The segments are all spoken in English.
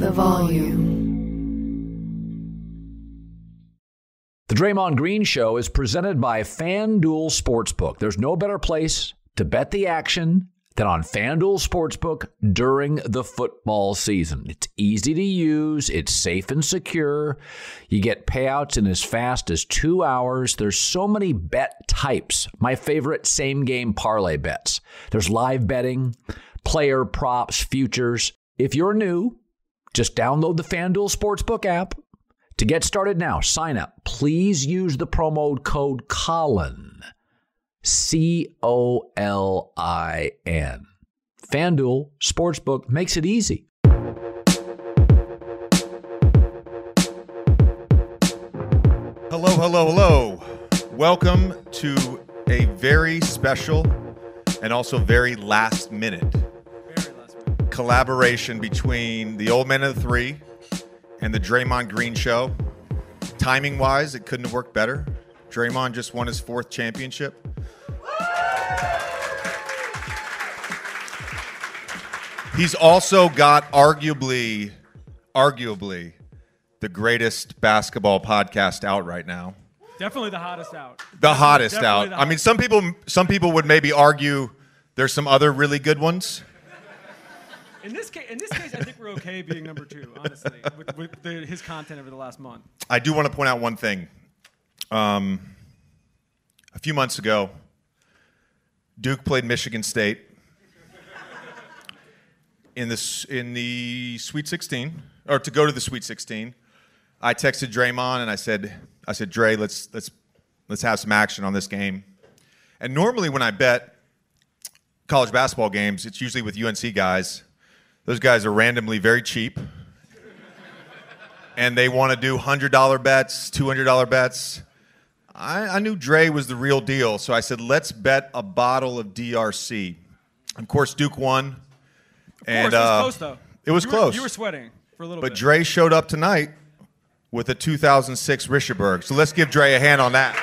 The volume. The Draymond Green Show is presented by FanDuel Sportsbook. There's no better place to bet the action than on FanDuel Sportsbook during the football season. It's easy to use, it's safe and secure. You get payouts in as fast as two hours. There's so many bet types. My favorite same game parlay bets. There's live betting, player props, futures. If you're new, just download the FanDuel Sportsbook app. To get started now, sign up. Please use the promo code Colin. C O L I N. FanDuel Sportsbook makes it easy. Hello, hello, hello. Welcome to a very special and also very last minute collaboration between the Old Man and the Three and the Draymond Green Show. Timing wise, it couldn't have worked better. Draymond just won his fourth championship. He's also got arguably, arguably, the greatest basketball podcast out right now. Definitely the hottest out. The Definitely- hottest definitely out. the I mean, some people, some people would maybe argue there's some other really good ones. In this case, in this case, I think we're okay being number two, honestly, with, with the, his content over the last month. I do want to point out one thing. Um, a few months ago, Duke played Michigan State in the in the Sweet 16, or to go to the Sweet 16. I texted Draymond and I said, I said, Dre, let's let's let's have some action on this game. And normally when I bet college basketball games, it's usually with UNC guys. Those guys are randomly very cheap and they want to do $100 bets, $200 bets. I, I knew Dre was the real deal, so I said, let's bet a bottle of DRC. Of course, Duke won. Of and course, it was uh, close though. It was You were- you were sweating for a little but bit. But Dre showed up tonight with a 2006 Richebourg. So let's give Dre a hand on that.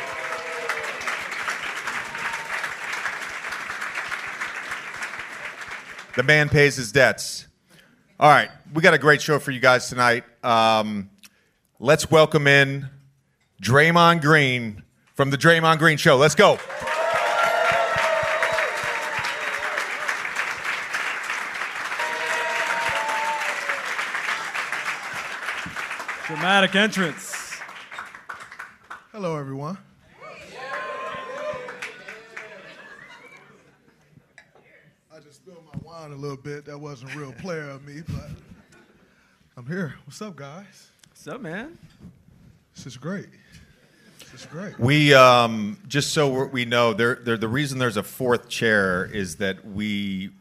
The man pays his debts. All right, we got a great show for you guys tonight. Um, let's welcome in Draymond Green from the Draymond Green Show. Let's go. Dramatic entrance. Hello, everyone. I just spilled my wine a little bit. That wasn't real player of me, but I'm here. What's up, guys? What's up, man? This is great. This is great. We um, just so we're- we know, there, there, the reason there's a fourth chair is that we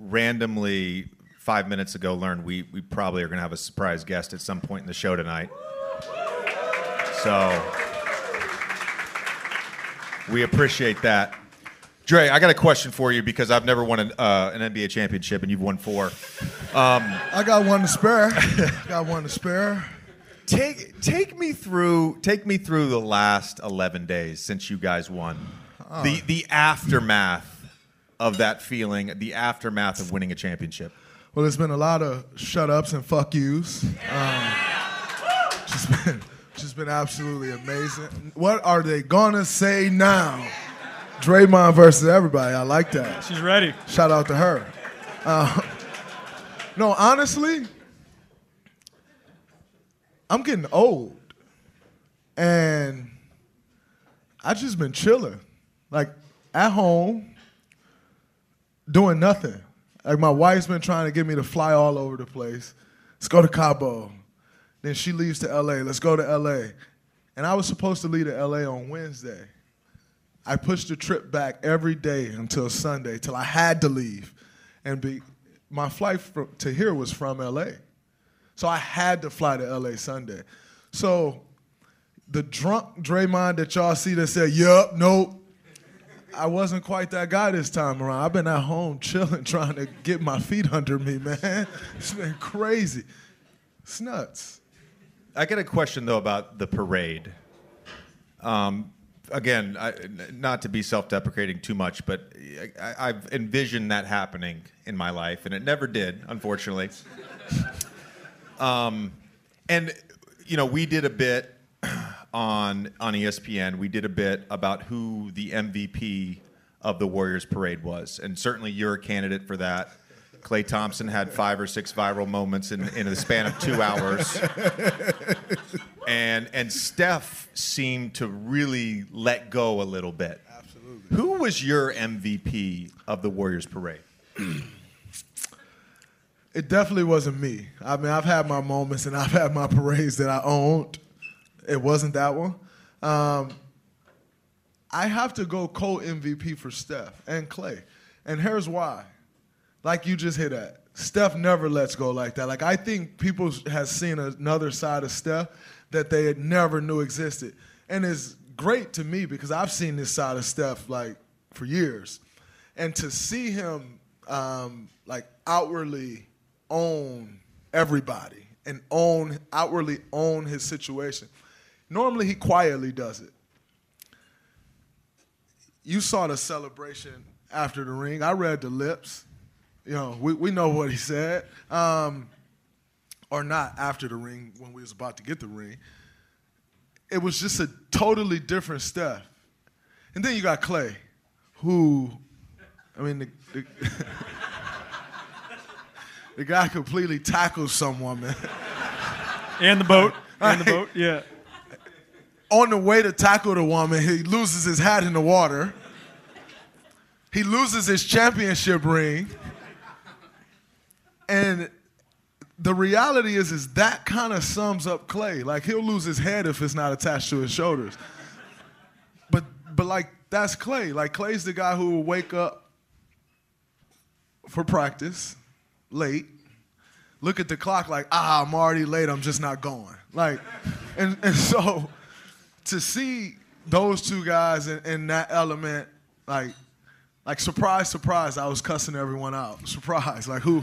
randomly five minutes ago learned we, we probably are going to have a surprise guest at some point in the show tonight. So we appreciate that. Dre, I got a question for you because I've never won an, uh, an NBA championship and you've won four. I got one to spare. got one to spare. Take take me through take me through the last eleven days since you guys won. The the aftermath of that feeling, the aftermath of winning a championship. Well, there's been a lot of shut ups and fuck yous. Um, just been, just been absolutely amazing. What are they gonna say now? Draymond versus everybody. I like that. She's ready. Shout out to her. Uh, no, honestly, I'm getting old, and I just been chilling, like at home, doing nothing. Like my wife's been trying to get me to fly all over the place. Let's go to Cabo. Then she leaves to LA. Let's go to LA. And I was supposed to leave to LA on Wednesday. I pushed the trip back every day until Sunday, till I had to leave. And be, my flight from, to here was from LA. So I had to fly to LA Sunday. So the drunk Draymond that y'all see that said, yup, nope, I wasn't quite that guy this time around. I've been at home chilling, trying to get my feet under me, man. It's been crazy. It's nuts. I got a question though about the parade. Um, again, I, not to be self-deprecating too much, but I, I've envisioned that happening in my life, and it never did, unfortunately. um, and you know, we did a bit on on ESPN. We did a bit about who the MVP of the Warriors parade was, and certainly you're a candidate for that. Klay Thompson had five or six viral moments in, in the span of two hours and and Steph seemed to really let go a little bit. Absolutely. Who was your MVP of the Warriors parade? It definitely wasn't me. I mean, I've had my moments and I've had my parades that I owned. It wasn't that one. Um, I have to go co MVP for Steph and Clay. And here's why. Like you just hit at, Steph never lets go like that. Like I think people has seen another side of Steph that they had never knew existed. And it's great to me because I've seen this side of Steph like for years. And to see him um, like outwardly own everybody and own outwardly own his situation. Normally he quietly does it. You saw the celebration after the ring. I read the lips. You know, we, we know what he said. Um, or not after the ring when we was about to get the ring. It was just a totally different Steph. And then you got Klay, who, I mean, the, the, the guy completely tackles some woman. And the boat. And the boat. Yeah. On the way to tackle the woman, he loses his hat in the water. He loses his championship ring. And the reality is, is that kind of sums up Klay. Like he'll lose his head if it's not attached to his shoulders. But but like that's Klay. Like Klay's the guy who will wake up for practice late, look at the clock like, ah, I'm already late, I'm just not going. Like, and, and so to see those two guys in, in that element, like, like surprise, surprise, I was cussing everyone out. Surprise, like who?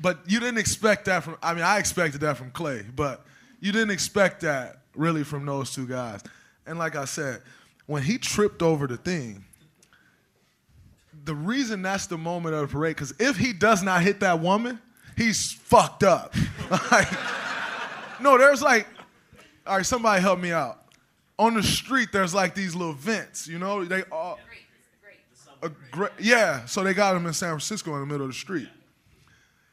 But you didn't expect that from. I mean, I expected that from Klay, but you didn't expect that really from those two guys. And like I said, when he tripped over the thing, the reason that's the moment of the parade, because if he does not hit that woman, he's fucked up. like, no, there's like, all right, somebody help me out. On the street, there's like these little vents, you know? They all. A great, yeah, so they got him in San Francisco in the middle of the street.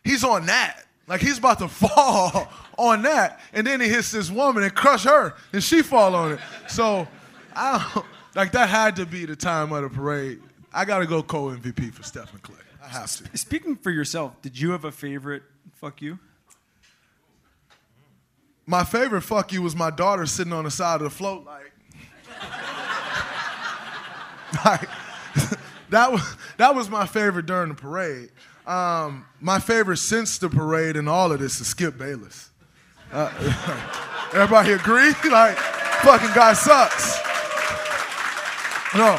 He's on that. Like he's about to fall on that, and then he hits this woman and crush her, and she fall on it. So, I don't, like that had to be the time of the parade. I got to go co MVP for Stephen Klay. I have to. Speaking for yourself, did you have a favorite fuck you? My favorite fuck you was my daughter sitting on the side of the float like, like that was that was my favorite during the parade. Um, my favorite since the parade and all of this is Skip Bayless. Uh, everybody agree? Like, fucking guy sucks. No,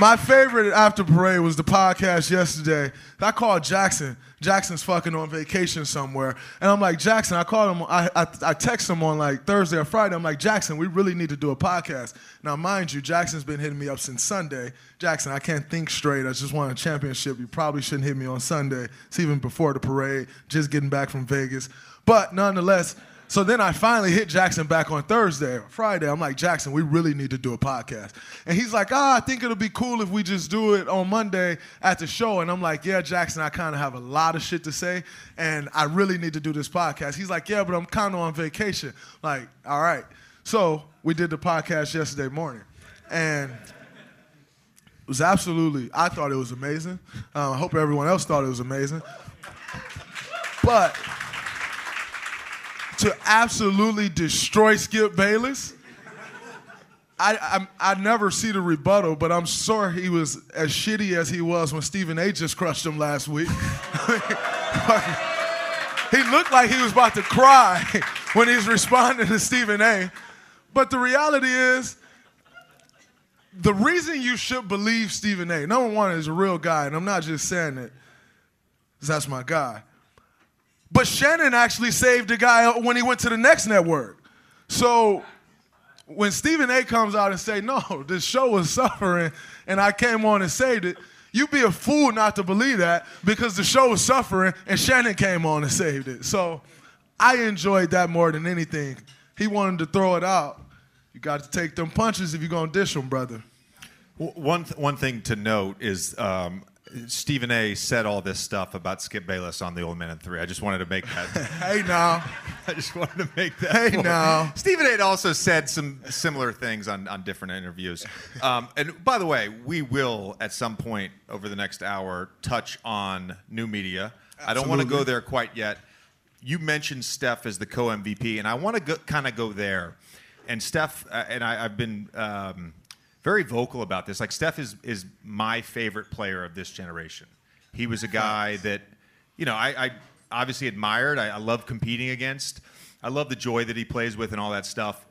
my favorite after parade was the podcast yesterday. I called Jackson. Jackson's fucking on vacation somewhere, and I'm like Jackson. I called him. I I, I text him on like Thursday or Friday. I'm like Jackson, we really need to do a podcast. Now, mind you, Jackson's been hitting me up since Sunday. Jackson, I can't think straight. I just won a championship. You probably shouldn't hit me on Sunday. It's even before the parade. Just getting back from Vegas, but nonetheless. So then I finally hit Jackson back on Thursday Friday. I'm like, Jackson, we really need to do a podcast. And he's like, ah, I think it'll be cool if we just do it on Monday at the show. And I'm like, yeah, Jackson, I kind of have a lot of shit to say, and I really need to do this podcast. He's like, yeah, but I'm kind of on vacation. Like, all right. So we did the podcast yesterday morning. And it was absolutely, I thought it was amazing. Um, I hope everyone else thought it was amazing. But to absolutely destroy Skip Bayless. I, I, I never see the rebuttal, but I'm sure he was as shitty as he was when Stephen A. just crushed him last week. he looked like he was about to cry when he's responding to Stephen A. But the reality is, the reason you should believe Stephen A. Number one is a real guy, and I'm not just saying it, that's my guy. But Shannon actually saved the guy when he went to the next network. So when Stephen A comes out and say, no, this show was suffering and I came on and saved it, you'd be a fool not to believe that because the show was suffering and Shannon came on and saved it. So I enjoyed that more than anything. He wanted to throw it out. You got to take them punches if you're going to dish them, brother. One, th- one thing to note is um, Stephen A. said all this stuff about Skip Bayless on the Old Man and Three. I just wanted to make that. hey now, I just wanted to make that. Hey point. now, Stephen A. also said some similar things on, on different interviews. Um, and by the way, we will at some point over the next hour touch on new media. I don't want to go there quite yet. You mentioned Steph as the co MVP, and I want to kind of go there. And Steph uh, and I, have been. Um, very vocal about this. Like Steph is is my favorite player of this generation. He was a guy that, you know, I, I obviously admired. I, I love competing against. I love the joy that he plays with and all that stuff.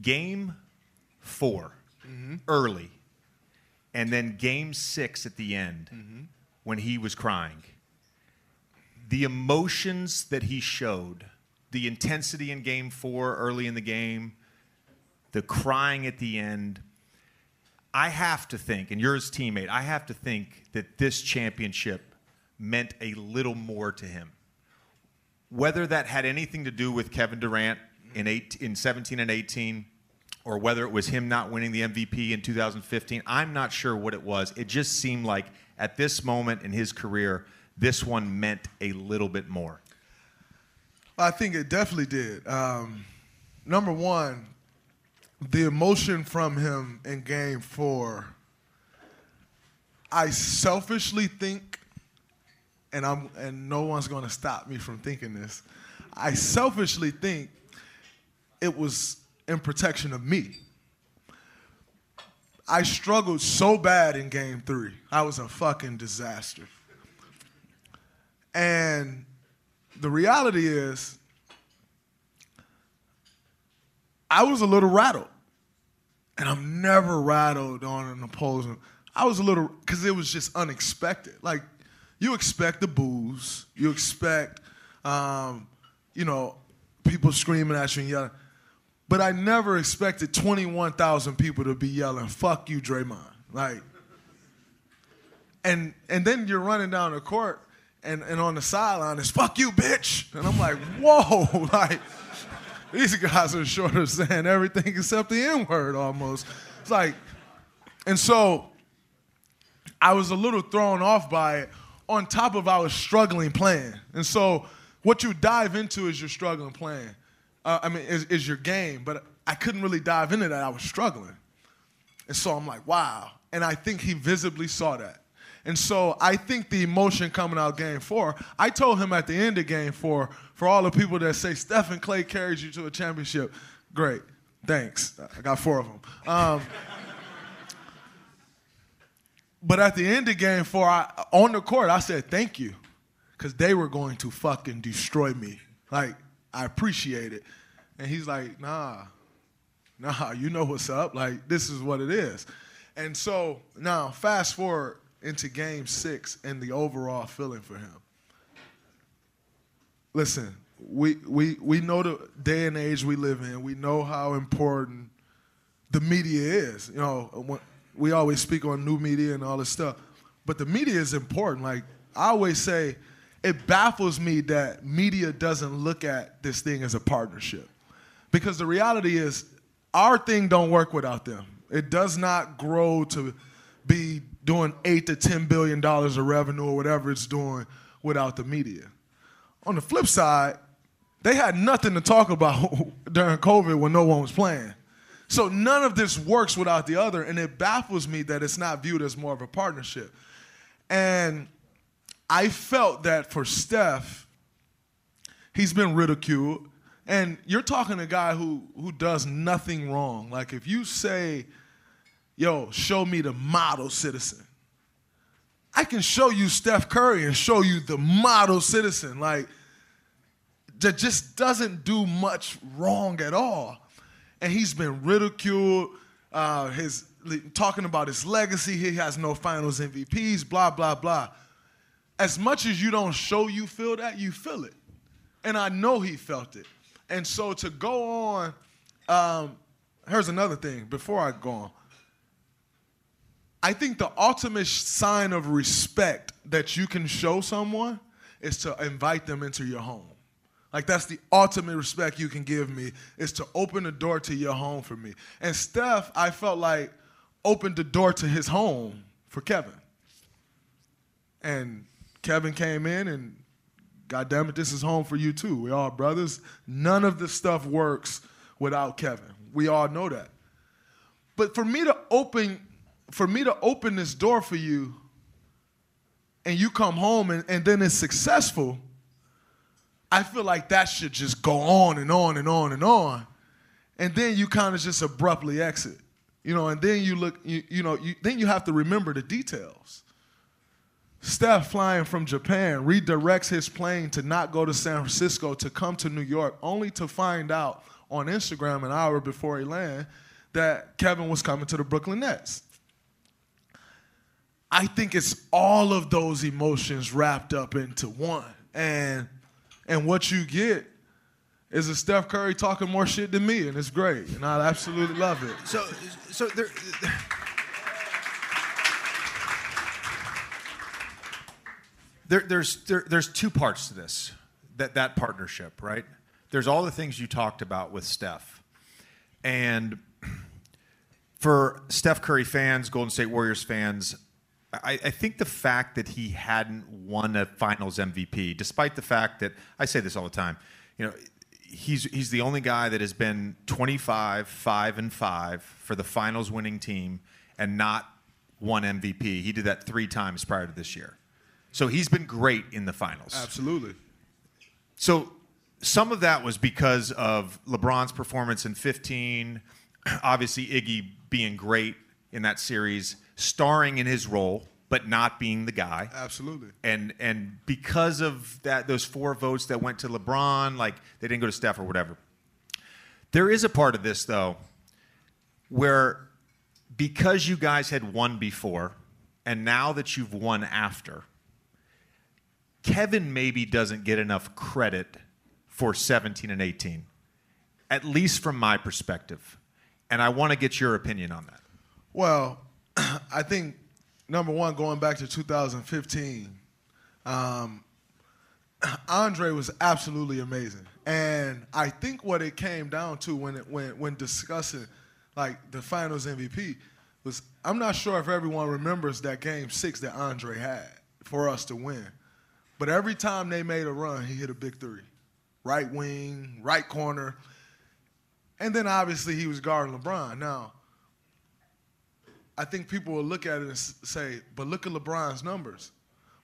Game 4 mm-hmm. early, and then game six at the end mm-hmm. when he was crying. The emotions that he showed, the intensity in game four early in the game, the crying at the end, I have to think, and you're his teammate, I have to think that this championship meant a little more to him. Whether that had anything to do with Kevin Durant in, eight, in 17 and 18, or whether it was him not winning the MVP in 2015, I'm not sure what it was. It just seemed like at this moment in his career, this one meant a little bit more. I think it definitely did. Um, number one, the emotion from him in game four, I selfishly think, and I'm and no one's gonna stop me from thinking this, I selfishly think it was in protection of me. I struggled so bad in game three. I was a fucking disaster. And the reality is, I was a little rattled. And I'm never rattled on an opposing. I was a little, because it was just unexpected. Like, you expect the booze, you expect, um, you know, people screaming at you and yelling. But I never expected 21,000 people to be yelling, fuck you, Draymond. Like, and and then you're running down the court and, and on the sideline it's fuck you, bitch. And I'm like, whoa, like these guys are short of saying everything except the N word almost. It's like, and so I was a little thrown off by it. On top of I was struggling playing, and so what you dive into is your struggling playing. Uh, I mean, is, is your game, but I couldn't really dive into that. I was struggling, and so I'm like, wow. And I think he visibly saw that. And so I think the emotion coming out game four, I told him at the end of game four, for all the people that say Stephen Klay carries you to a championship, great, thanks. I got four of them. Um, but at the end of game four, I, on the court, I said thank you, because they were going to fucking destroy me. Like, I appreciate it. And he's like, nah, nah, you know what's up. Like, this is what it is. And so now, fast forward into game six and the overall feeling for him. Listen, we, we, we know the day and age we live in. We know how important the media is. You know, we always speak on new media and all this stuff, but the media is important. Like I always say, it baffles me that media doesn't look at this thing as a partnership, because the reality is, our thing don't work without them. It does not grow to be doing eight to ten billion dollars of revenue or whatever it's doing without the media. On the flip side, they had nothing to talk about during COVID when no one was playing. So none of this works without the other, and it baffles me that it's not viewed as more of a partnership. And I felt that for Steph, he's been ridiculed. And you're talking to a guy who who does nothing wrong. Like if you say, yo, show me the model citizen. I can show you Steph Curry and show you the model citizen. Like that just doesn't do much wrong at all. And he's been ridiculed. Uh, his talking about his legacy. He has no Finals MVPs. Blah blah blah. As much as you don't show you feel that, you feel it, and I know he felt it. And so to go on, um, here's another thing. Before I go on, I think the ultimate sign of respect that you can show someone is to invite them into your home. Like that's the ultimate respect you can give me is to open the door to your home for me. And Steph, I felt like opened the door to his home for Kevin. And Kevin came in and God damn it, this is home for you too. We all brothers. None of this stuff works without Kevin. We all know that. But for me to open, for me to open this door for you, and you come home and, and then it's successful I feel like that should just go on and on and on and on. And then you kind of just abruptly exit. You know, and then you look, you, you know, you, then you have to remember the details. Steph flying from Japan redirects his plane to not go to San Francisco to come to New York, only to find out on Instagram an hour before he landed that Kevin was coming to the Brooklyn Nets. I think it's all of those emotions wrapped up into one. And and what you get is a Steph Curry talking more shit than me, and it's great, and I absolutely love it. So, so there. There, there's there, there's two parts to this that that partnership right there's all the things you talked about with steph and for steph curry fans golden state warriors fans I, I, think the fact that he hadn't won a Finals MVP, despite the fact that I say this all the time, you know, he's he's the only guy that has been 25, five and five for the Finals winning team and not won MVP. He did that three times prior to this year, so he's been great in the Finals. Absolutely. So some of that was because of LeBron's performance in 15, obviously Iggy being great in that series starring in his role but not being the guy. Absolutely. And and because of that those four votes that went to LeBron, like they didn't go to Steph or whatever. There is a part of this though where because you guys had won before and now that you've won after, Kevin maybe doesn't get enough credit for 17 and 18. At least from my perspective. And I want to get your opinion on that. Well, I think number one, going back to 2015, um, Andre was absolutely amazing, and I think what it came down to when it, when when discussing like the Finals MVP was I'm not sure if everyone remembers that Game Six that Andre had for us to win, but every time they made a run, he hit a big three, right wing, right corner, and then obviously he was guarding LeBron. Now I think people will look at it and say, but look at LeBron's numbers.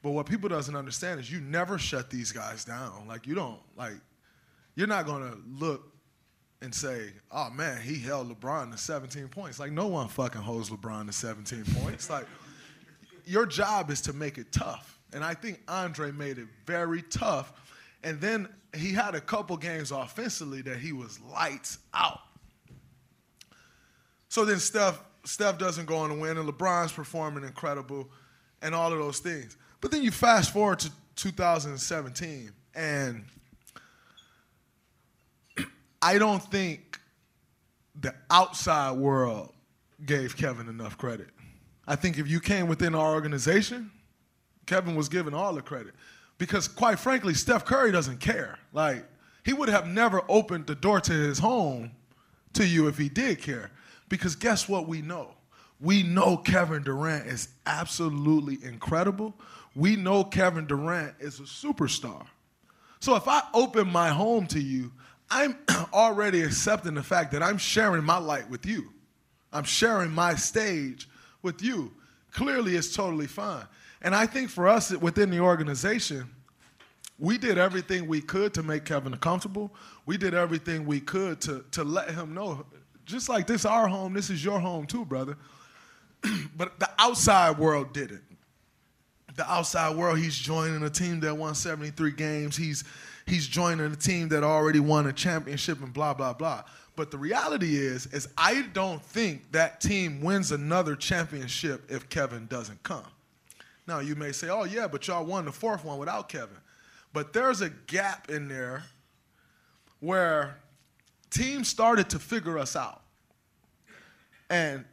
But what people doesn't understand is you never shut these guys down. Like you don't like you're not gonna look and say, oh man, he held LeBron to 17 points. Like no one fucking holds LeBron to 17 points. Like your job is to make it tough. And I think Andre made it very tough. And then he had a couple games offensively that he was lights out. So then Steph Steph doesn't go on to win, and LeBron's performing incredible, and all of those things. But then you fast forward to 2017, and I don't think the outside world gave Kevin enough credit. I think if you came within our organization, Kevin was given all the credit. Because quite frankly, Steph Curry doesn't care. Like, he would have never opened the door to his home to you if he did care. Because guess what we know? We know Kevin Durant is absolutely incredible. We know Kevin Durant is a superstar. So if I open my home to you, I'm already accepting the fact that I'm sharing my light with you. I'm sharing my stage with you. Clearly, it's totally fine. And I think for us within the organization, we did everything we could to make Kevin comfortable. We did everything we could to, to let him know, just like this our home, this is your home too, brother. but the outside world didn't. The outside world, he's joining a team that won 73 games. He's he's joining a team that already won a championship and blah blah blah. But the reality is, is I don't think that team wins another championship if Kevin doesn't come. Now you may say, "Oh yeah, but y'all won the fourth one without Kevin." But there's a gap in there where teams started to figure us out. And,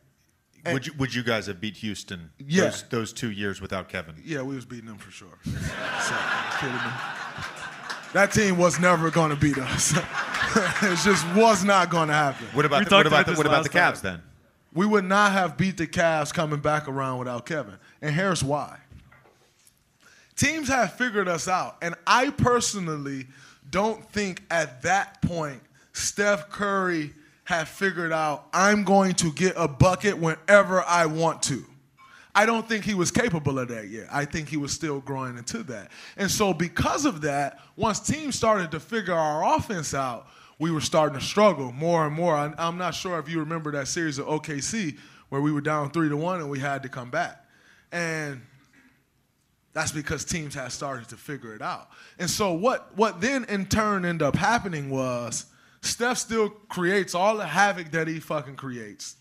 and would you would you guys have beat Houston Yeah. those, those two years without Kevin? yeah, we was beating them for sure. So, kidding me? That team was never going to beat us. it just was not going to happen. What about We the, talked what about about the, what about the last Cavs then? we would not have beat the Cavs coming back around without Kevin. And here's why. Teams have figured us out. And I personally don't think at that point Steph Curry had figured out I'm going to get a bucket whenever I want to. I don't think he was capable of that yet. I think he was still growing into that. And so, because of that, once teams started to figure our offense out, we were starting to struggle more and more. I, I'm not sure if you remember that series of OKC where we were down three to one and we had to come back. And that's because teams had started to figure it out. And so what what then in turn ended up happening was Steph still creates all the havoc that he fucking creates.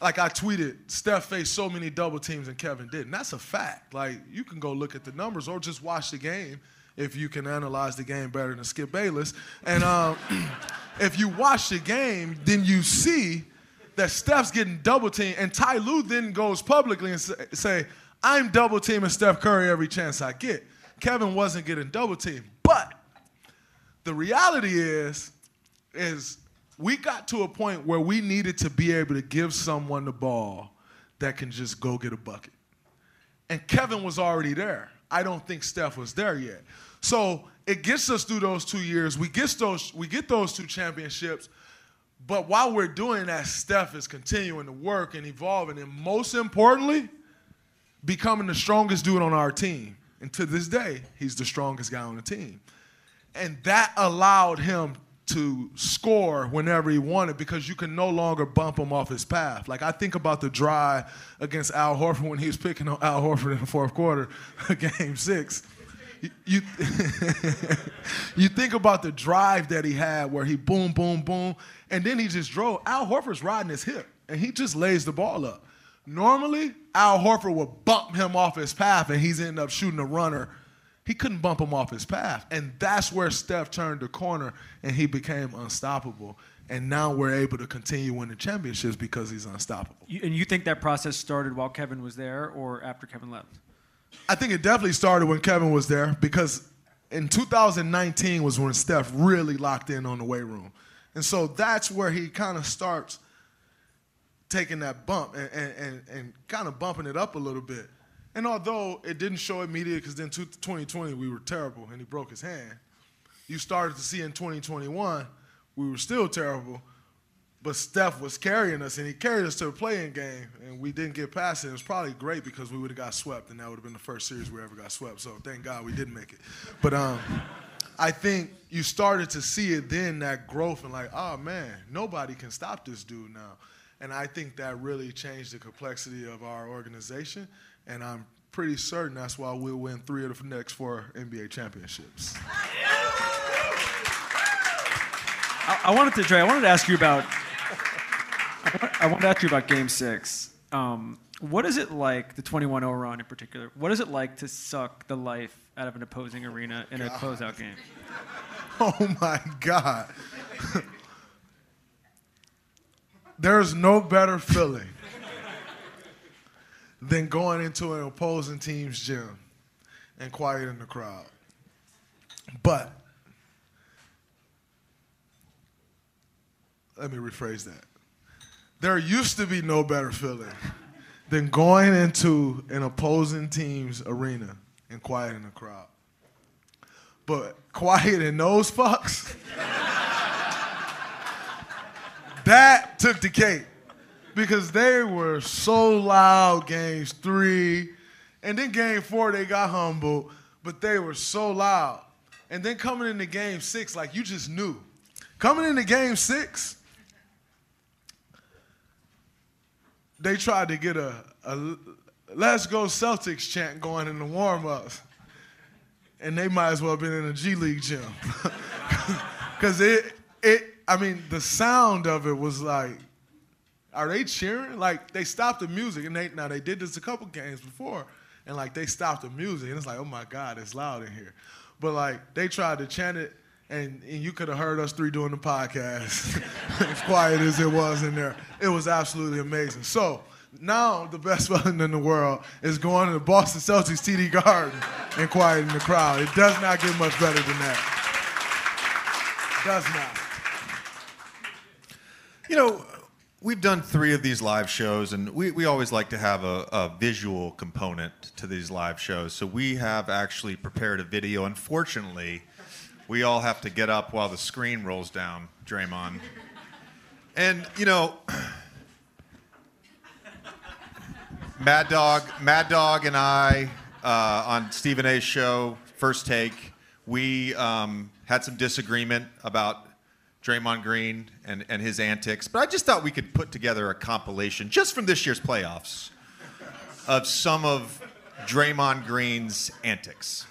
Like I tweeted, Steph faced so many double teams and Kevin didn't. That's a fact. Like you can go look at the numbers or just watch the game if you can analyze the game better than Skip Bayless. And um, if you watch the game, then you see that Steph's getting double teamed, and Ty Lue then goes publicly and say, "I'm double teaming Steph Curry every chance I get." Kevin wasn't getting double teamed, the reality is, is we got to a point where we needed to be able to give someone the ball that can just go get a bucket. And Kevin was already there. I don't think Steph was there yet. So it gets us through those two years. We get those, we get those two championships. But while we're doing that, Steph is continuing to work and evolving. And most importantly, becoming the strongest dude on our team. And to this day, he's the strongest guy on the team. And that allowed him to score whenever he wanted because you can no longer bump him off his path. Like I think about the drive against Al Horford when he was picking on Al Horford in the fourth quarter game six. You, you, think about the drive that he had where he boom, boom, boom, and then he just drove. Al Horford's riding his hip and he just lays the ball up. Normally, Al Horford would bump him off his path and he's ended up shooting a runner he couldn't bump him off his path. And that's where Steph turned the corner and he became unstoppable. And now we're able to continue winning championships because he's unstoppable. You, and you think that process started while Kevin was there or after Kevin left? I think it definitely started when Kevin was there because in 2019 was when Steph really locked in on the weight room. And so that's where he kind of starts taking that bump and, and, and, and kind of bumping it up a little bit. And although it didn't show immediately because then 2020 we were terrible and he broke his hand, you started to see in 2021 we were still terrible, but Steph was carrying us and he carried us to a play-in game and we didn't get past it. It was probably great because we would have got swept and that would have been the first series we ever got swept. So thank God we didn't make it. But um, I think you started to see it then that growth and like, oh man, nobody can stop this dude now. And I think that really changed the complexity of our organization and I'm pretty certain that's why we'll win three of the next four NBA championships. I, I wanted to, Dre, I wanted to ask you about. I want to ask you about Game Six. Um, what is it like, the 21-0 run in particular? What is it like to suck the life out of an opposing arena in a closeout game? Oh my God. There's no better feeling than going into an opposing team's gym and quieting the crowd. But let me rephrase that. There used to be no better feeling than going into an opposing team's arena and quieting the crowd. But quieting those fucks, that took the cake because they were so loud games three, and then game four they got humble, but they were so loud. And then coming into game six, like you just knew. Coming into game six, they tried to get a, a let's go Celtics chant going in the warm-ups. And they might as well have been in a G League gym. Cause it it I mean the sound of it was like, are they cheering? Like they stopped the music and they now they did this a couple games before, and like they stopped the music and it's like, oh my God, it's loud in here. But like they tried to chant it and, and you could have heard us three doing the podcast as quiet as it was in there. It was absolutely amazing. So now the best feeling in the world is going to the Boston Celtics TD Garden and quieting the crowd. It does not get much better than that. It does not. You know, we've done three of these live shows, and we, we always like to have a, a visual component to these live shows. So we have actually prepared a video. Unfortunately, we all have to get up while the screen rolls down, Draymond. And, you know, Mad Dog, Mad Dog and I uh, on Stephen A's show, First Take, we um, had some disagreement about Draymond Green and, and his antics, but I just thought we could put together a compilation just from this year's playoffs of some of Draymond Green's antics.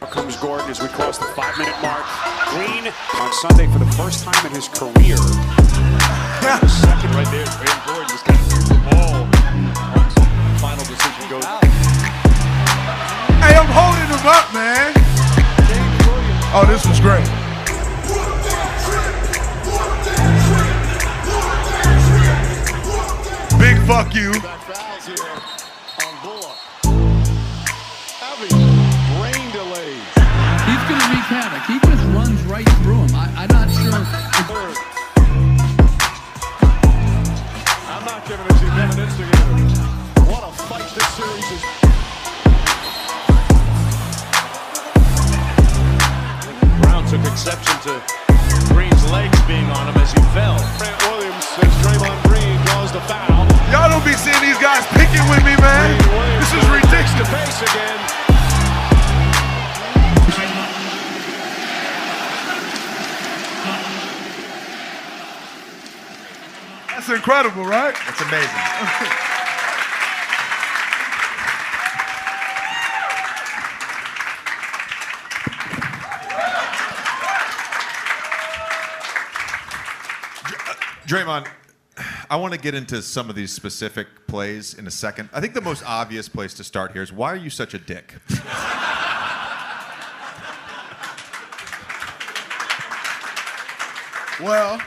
Here comes Gordon as we cross the five minute mark. Green on Sunday for the first time in his career. the second right there, Aaron Gordon just kind of threw the ball. Final decision goes out. Hey, I'm holding them up, man. Oh, this was great. Fuck you. Fouls here on Bullock. Having brain delays. He's going to wreak havoc. He just runs right through him. I, I'm not sure. I'm not giving it to you, Kevin What a fight this series is. Brown took exception to Green's legs being on him as he fell. Grant Williams says Draymond Green caused a foul. Y'all don't be seeing these guys picking with me, man. This is The ridiculous. That's incredible, right? That's amazing. Draymond, I want to get into some of these specific plays in a second. I think the most obvious place to start here is why are you such a dick? Well,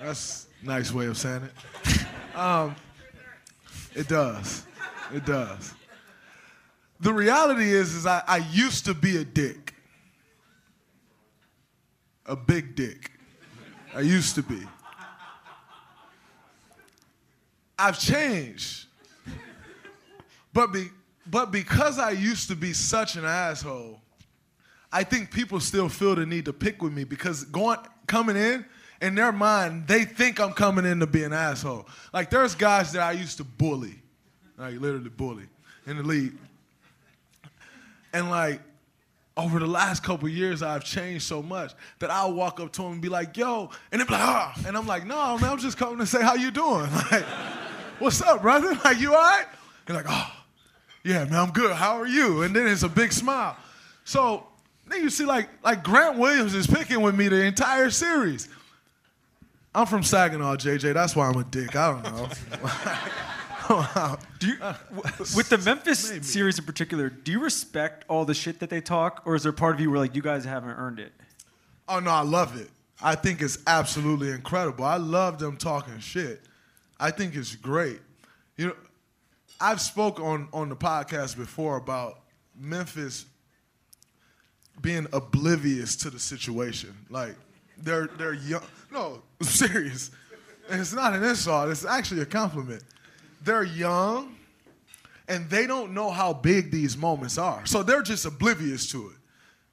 that's nice way of saying it. Um, it does. It does. The reality is, is I, I used to be a dick. A big dick. I used to be. I've changed. But be, but because I used to be such an asshole, I think people still feel the need to pick with me because going coming in in their mind, they think I'm coming in to be an asshole. Like there's guys that I used to bully, like literally bully in the league. And like over the last couple years, I've changed so much that I'll walk up to them and be like, "Yo," and they're like, "Ah," and I'm like, "No, man, I'm just coming to say how you doing. Like, what's up, brother? Like, you all right?" They're like, "Oh, yeah, man, I'm good. How are you?" And then it's a big smile. So Then you see like like Grant Williams is picking with me the entire series. I'm from Saginaw, JJ. That's why I'm a dick. I don't know. Do you, uh, with the Memphis series in particular, do you respect all the shit that they talk, or is there part of you where like you guys haven't earned it? Oh no, I love it. I think it's absolutely incredible. I love them talking shit. I think it's great. You know, I've spoke on on the podcast before about Memphis being oblivious to the situation. Like they're they're young. No, I'm serious. And it's not an insult. It's actually a compliment. They're young, and they don't know how big these moments are. So they're just oblivious to it.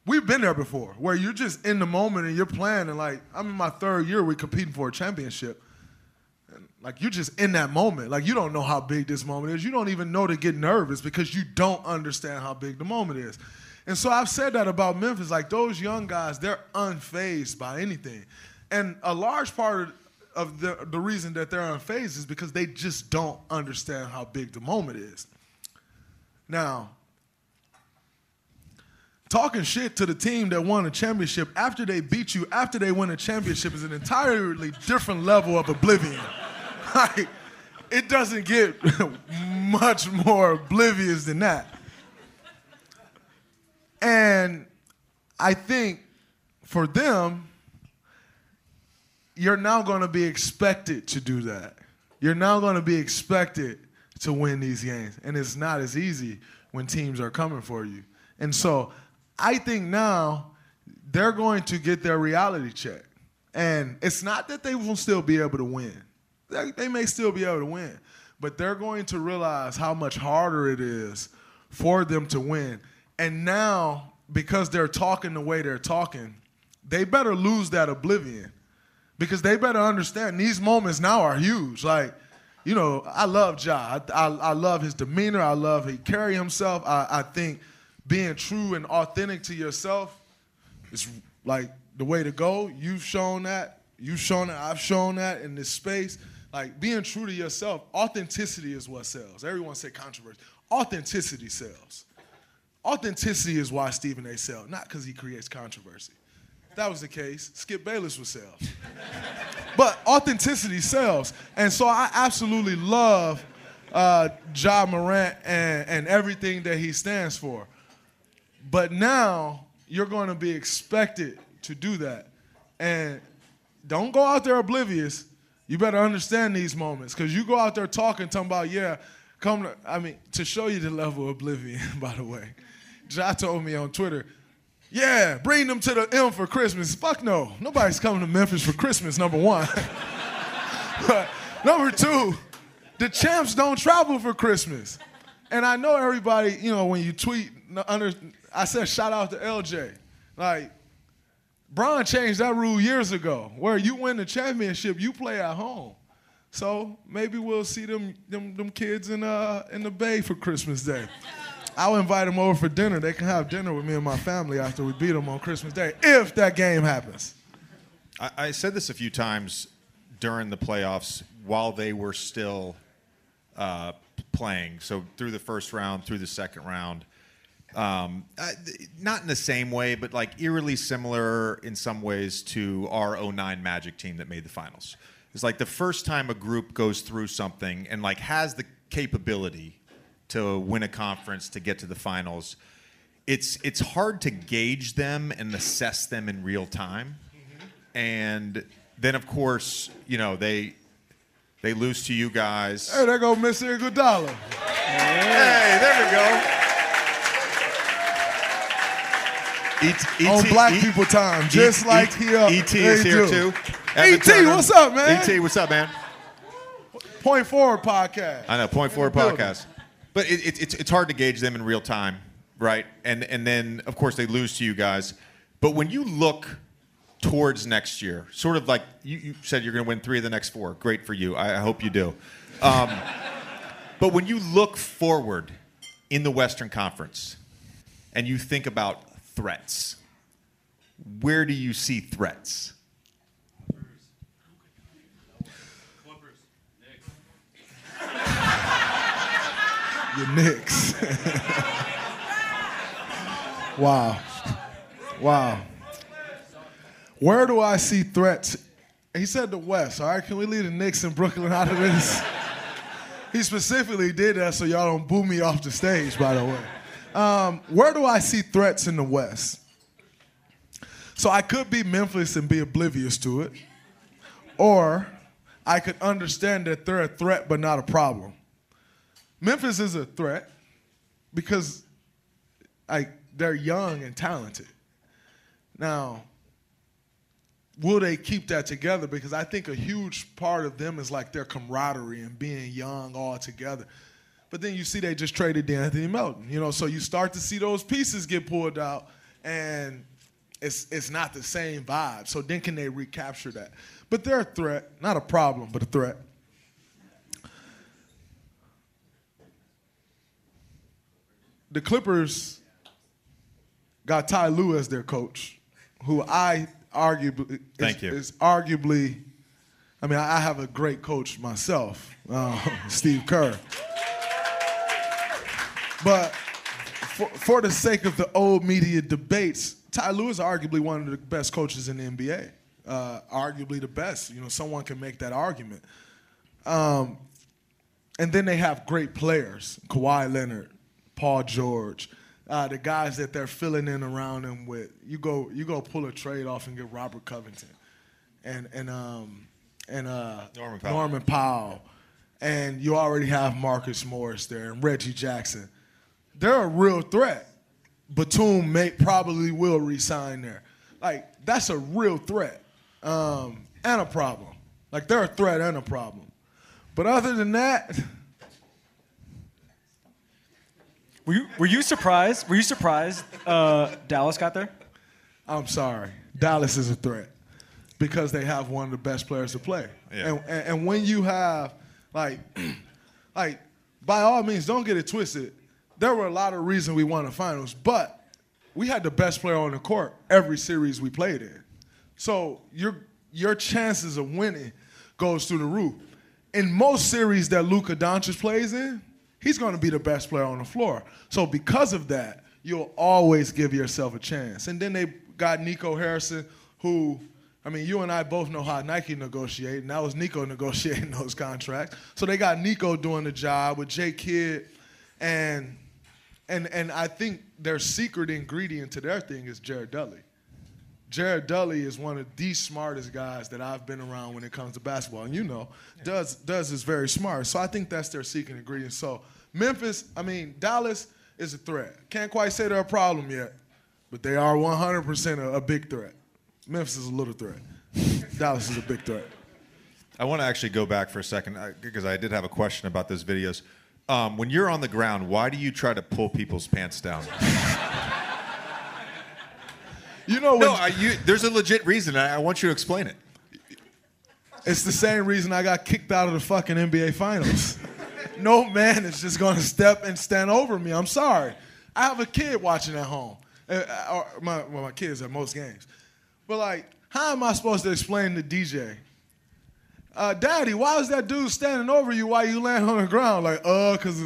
We've been there before, where you're just in the moment and you're playing, and like I'm in my third year, we're competing for a championship. And like you're just in that moment. Like you don't know how big this moment is. You don't even know to get nervous because you don't understand how big the moment is. And so I've said that about Memphis. Like those young guys, they're unfazed by anything. And a large part of the, the reason that they're on phase is because they just don't understand how big the moment is. Now, talking shit to the team that won a championship after they beat you, after they win a championship, is an entirely different level of oblivion. like, it doesn't get much more oblivious than that. And I think for them, you're now going to be expected to do that. You're now going to be expected to win these games. And it's not as easy when teams are coming for you. And so I think now they're going to get their reality check. And it's not that they won't still be able to win. They, they may still be able to win, but they're going to realize how much harder it is for them to win. And now, because they're talking the way they're talking, they better lose that oblivion because they better understand these moments now are huge. Like, you know, I love Ja. I, I, I love his demeanor. I love he carry himself. I, I think being true and authentic to yourself is like the way to go. You've shown that. You've shown that. I've shown that in this space. Like being true to yourself, authenticity is what sells. Everyone say controversy. Authenticity sells. Authenticity is why Stephen A. sells, not because he creates controversy. That was the case, Skip Bayless would sell. but authenticity sells. And so I absolutely love uh, Ja Morant and, and everything that he stands for. But now you're going to be expected to do that. And don't go out there oblivious. You better understand these moments because you go out there talking, talking about, yeah, come to, I mean, to show you the level of oblivion, by the way. Ja told me on Twitter, yeah, bring them to the M for Christmas. Fuck no. Nobody's coming to Memphis for Christmas, number one. number two, the champs don't travel for Christmas. And I know everybody, you know, when you tweet under, I said shout out to LJ. Like, Bron changed that rule years ago, where you win the championship, you play at home. So maybe we'll see them them, them kids in uh in the Bay for Christmas Day. I'll invite them over for dinner. They can have dinner with me and my family after we beat them on Christmas Day, if that game happens. I, I said this a few times during the playoffs while they were still uh, playing. So through the first round, through the second round. Um, uh, not in the same way, but like eerily similar in some ways to our 09 Magic team that made the finals. It's like the first time a group goes through something and like has the capability to win a conference to get to the finals. It's it's hard to gauge them and assess them in real time. And then of course, you know, they they lose to you guys. Hey, there go Mr. Iguodala. Hey, there we go. E- E- On E- black people time, just like here. ET is here do. too. Evan ET, Turner. what's up, man? ET, what's up, man? Point Forward podcast. I know, point forward building. But it, it, it's it's hard to gauge them in real time, right? And and then of course they lose to you guys. But when you look towards next year, sort of like you, you said you're going to win three of the next four. Great for you. I, I hope you do. Um, but when you look forward in the Western Conference and you think about threats, where do you see threats? Your Knicks. wow. Wow. Where do I see threats? He said the West. All right, can we leave the Knicks and Brooklyn out of this? he specifically did that so y'all don't boo me off the stage, by the way. Um, where do I see threats in the West? So I could be Memphis and be oblivious to it, or I could understand that they're a threat but not a problem. Memphis is a threat because like they're young and talented. Now, will they keep that together? Because I think a huge part of them is like their camaraderie and being young all together. But then you see they just traded De'Anthony Melton, you know, so you start to see those pieces get pulled out and it's it's not the same vibe. So then can they recapture that? But they're a threat, not a problem, but a threat. The Clippers got Ty Lue as their coach, who I arguably Thank is, you. is arguably. I mean, I have a great coach myself, uh, Steve Kerr. But for, for the sake of the old media debates, Ty Lue is arguably one of the best coaches in the NBA. Uh, arguably the best. You know, someone can make that argument. Um, and then they have great players: Kawhi Leonard, Paul George, uh, the guys that they're filling in around him with. You go, you go pull a trade off and get Robert Covington, and and um, and uh, Norman Powell. Norman Powell, and you already have Marcus Morris there and Reggie Jackson. They're a real threat. Batum may probably will resign there. Like that's a real threat um, and a problem. Like they're a threat and a problem. But other than that, Were you, were you surprised? Were you surprised uh, Dallas got there? I'm sorry. Dallas is a threat because they have one of the best players to play. Yeah. And, and and when you have like like by all means, don't get it twisted. There were a lot of reasons we won the finals, but we had the best player on the court every series we played in. So your your chances of winning goes through the roof. In most series that Luka Doncic plays in, he's going to be the best player on the floor. So because of that, you'll always give yourself a chance. And then they got Nico Harrison, who, I mean, you and I both know how Nike negotiate, and that was Nico negotiating those contracts. So they got Nico doing the job with Jay Kidd, and and and I think their secret ingredient to their thing is Jared Dudley. Jared Dudley is one of the smartest guys that I've been around when it comes to basketball. And you know, Does Does is very smart. So I think that's their secret ingredient. So Memphis, I mean, Dallas is a threat. Can't quite say they're a problem yet, but they are 100% a, a big threat. Memphis is a little threat. Dallas is a big threat. I want to actually go back for a second uh, because I did have a question about those videos. Um, when you're on the ground, why do you try to pull people's pants down? You know, no, when- I, you, there's a legit reason. I, I want you to explain it. It's the same reason I got kicked out of the fucking NBA Finals. no man is just gonna step and stand over me. I'm sorry. I have a kid watching at home. Uh, or my, well, my kids at most games. But like, how am I supposed to explain to DJ? Uh, Daddy, why is that dude standing over you while you land on the ground? Like, uh, cause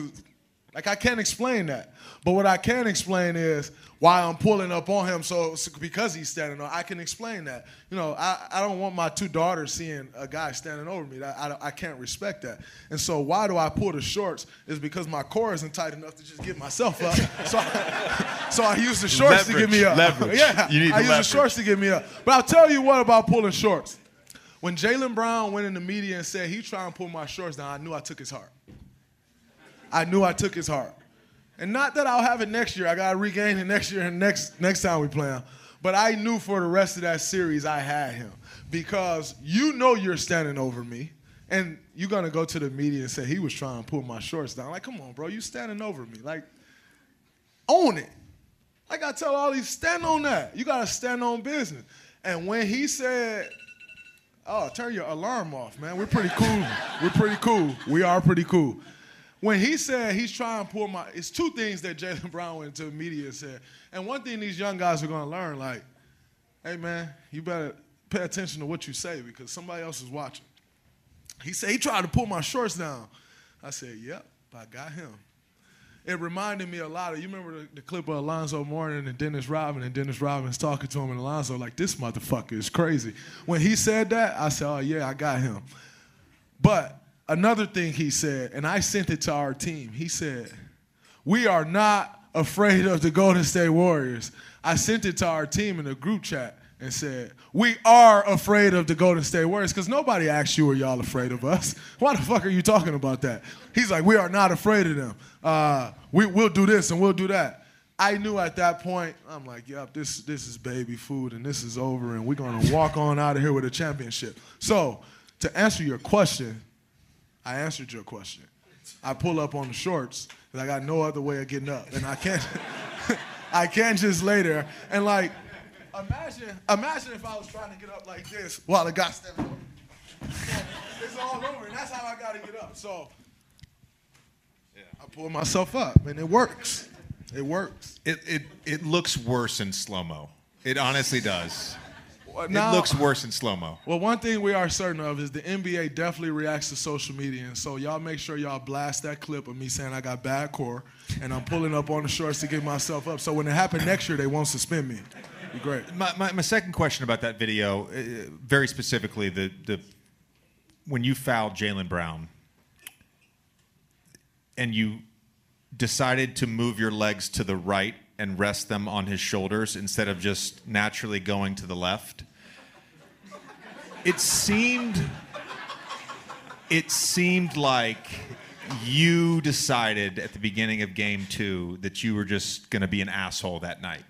like I can't explain that. But what I can explain is why I'm pulling up on him. So, because he's standing on, I can explain that. You know, I, I don't want my two daughters seeing a guy standing over me. That, I, I can't respect that. And so why do I pull the shorts? Is because my core isn't tight enough to just get myself up. so, I, so I use the shorts to get me up. Leverage. yeah, You need I use leverage. the shorts to get me up. But I'll tell you what about pulling shorts. When Jaylen Brown went in the media and said he tried to pull my shorts down, I knew I took his heart. I knew I took his heart. And not that I'll have it next year. I gotta regain it next year and next next time we play him. But I knew for the rest of that series I had him. Because you know you're standing over me. And you're gonna go to the media and say he was trying to pull my shorts down. Like, come on, bro, you standing over me. Like, own it. I gotta tell all these stand on that. You gotta stand on business. And when he said, Oh, turn your alarm off, man. We're pretty cool. We're pretty cool. We are pretty cool. When he said he's trying to pull my, it's two things that Jaylen Brown went to the media and said. And one thing these young guys are gonna learn, like, hey man, you better pay attention to what you say because somebody else is watching. He said he tried to pull my shorts down. I said, yep, I got him. it reminded me a lot of you remember the, the clip of Alonzo Mourning and Dennis Rodman and Dennis Rodman's talking to him and Alonzo like this motherfucker is crazy. When he said that, I said, "Oh yeah, I got him." But another thing he said, and I sent it to our team. He said, "We are not afraid of the Golden State Warriors." I sent it to our team in a group chat and said, We are afraid of the Golden State Warriors because nobody asked you, Are y'all afraid of us? Why the fuck are you talking about that? He's like, We are not afraid of them. Uh, we, we'll do this and we'll do that. I knew at that point, I'm like, Yep, this, this is baby food and this is over and we're going to walk on out of here with a championship. So, to answer your question, I answered your question. I pull up on the shorts because I got no other way of getting up. And I can't. I can't just lay there and like imagine imagine if I was trying to get up like this while the guy standing over. It's all over, and that's how I gotta get up. So I pull myself up and it works. It works. It it it looks worse in slow mo. It honestly does. Now- it looks worse in slow mo. Well, one thing we are certain of is the NBA definitely reacts to social media, and so y'all make sure y'all blast that clip of me saying I got bad core, and I'm pulling up on the shorts to get myself up. So when it happens next year, they won't suspend me. Be great. My, my, my second question about that video, uh, very specifically, the the when you fouled Jaylen Brown and you decided to move your legs to the right and rest them on his shoulders instead of just naturally going to the left. It seemed it seemed like you decided at the beginning of game two that you were just going to be an asshole that night.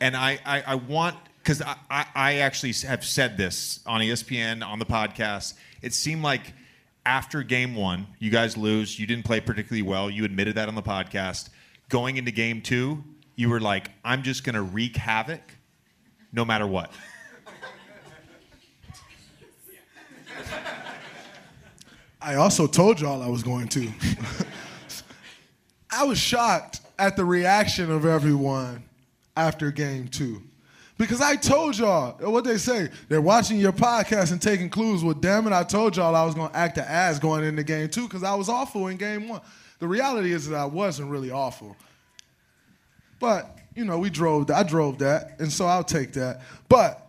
And I, I, I want, because I, I, actually have said this on ESPN, on the podcast. It seemed like after game one, you guys lose, you didn't play particularly well. You admitted that on the podcast. Going into game two, you were like, I'm just going to wreak havoc no matter what. I also told y'all I was going to. I was shocked at the reaction of everyone after game two. Because I told y'all, what they say, they're watching your podcast and taking clues. Well, damn it, I told y'all I was going to act the ass going into game two because I was awful in game one. The reality is that I wasn't really awful. But, you know, we drove that. I drove that, and so I'll take that. But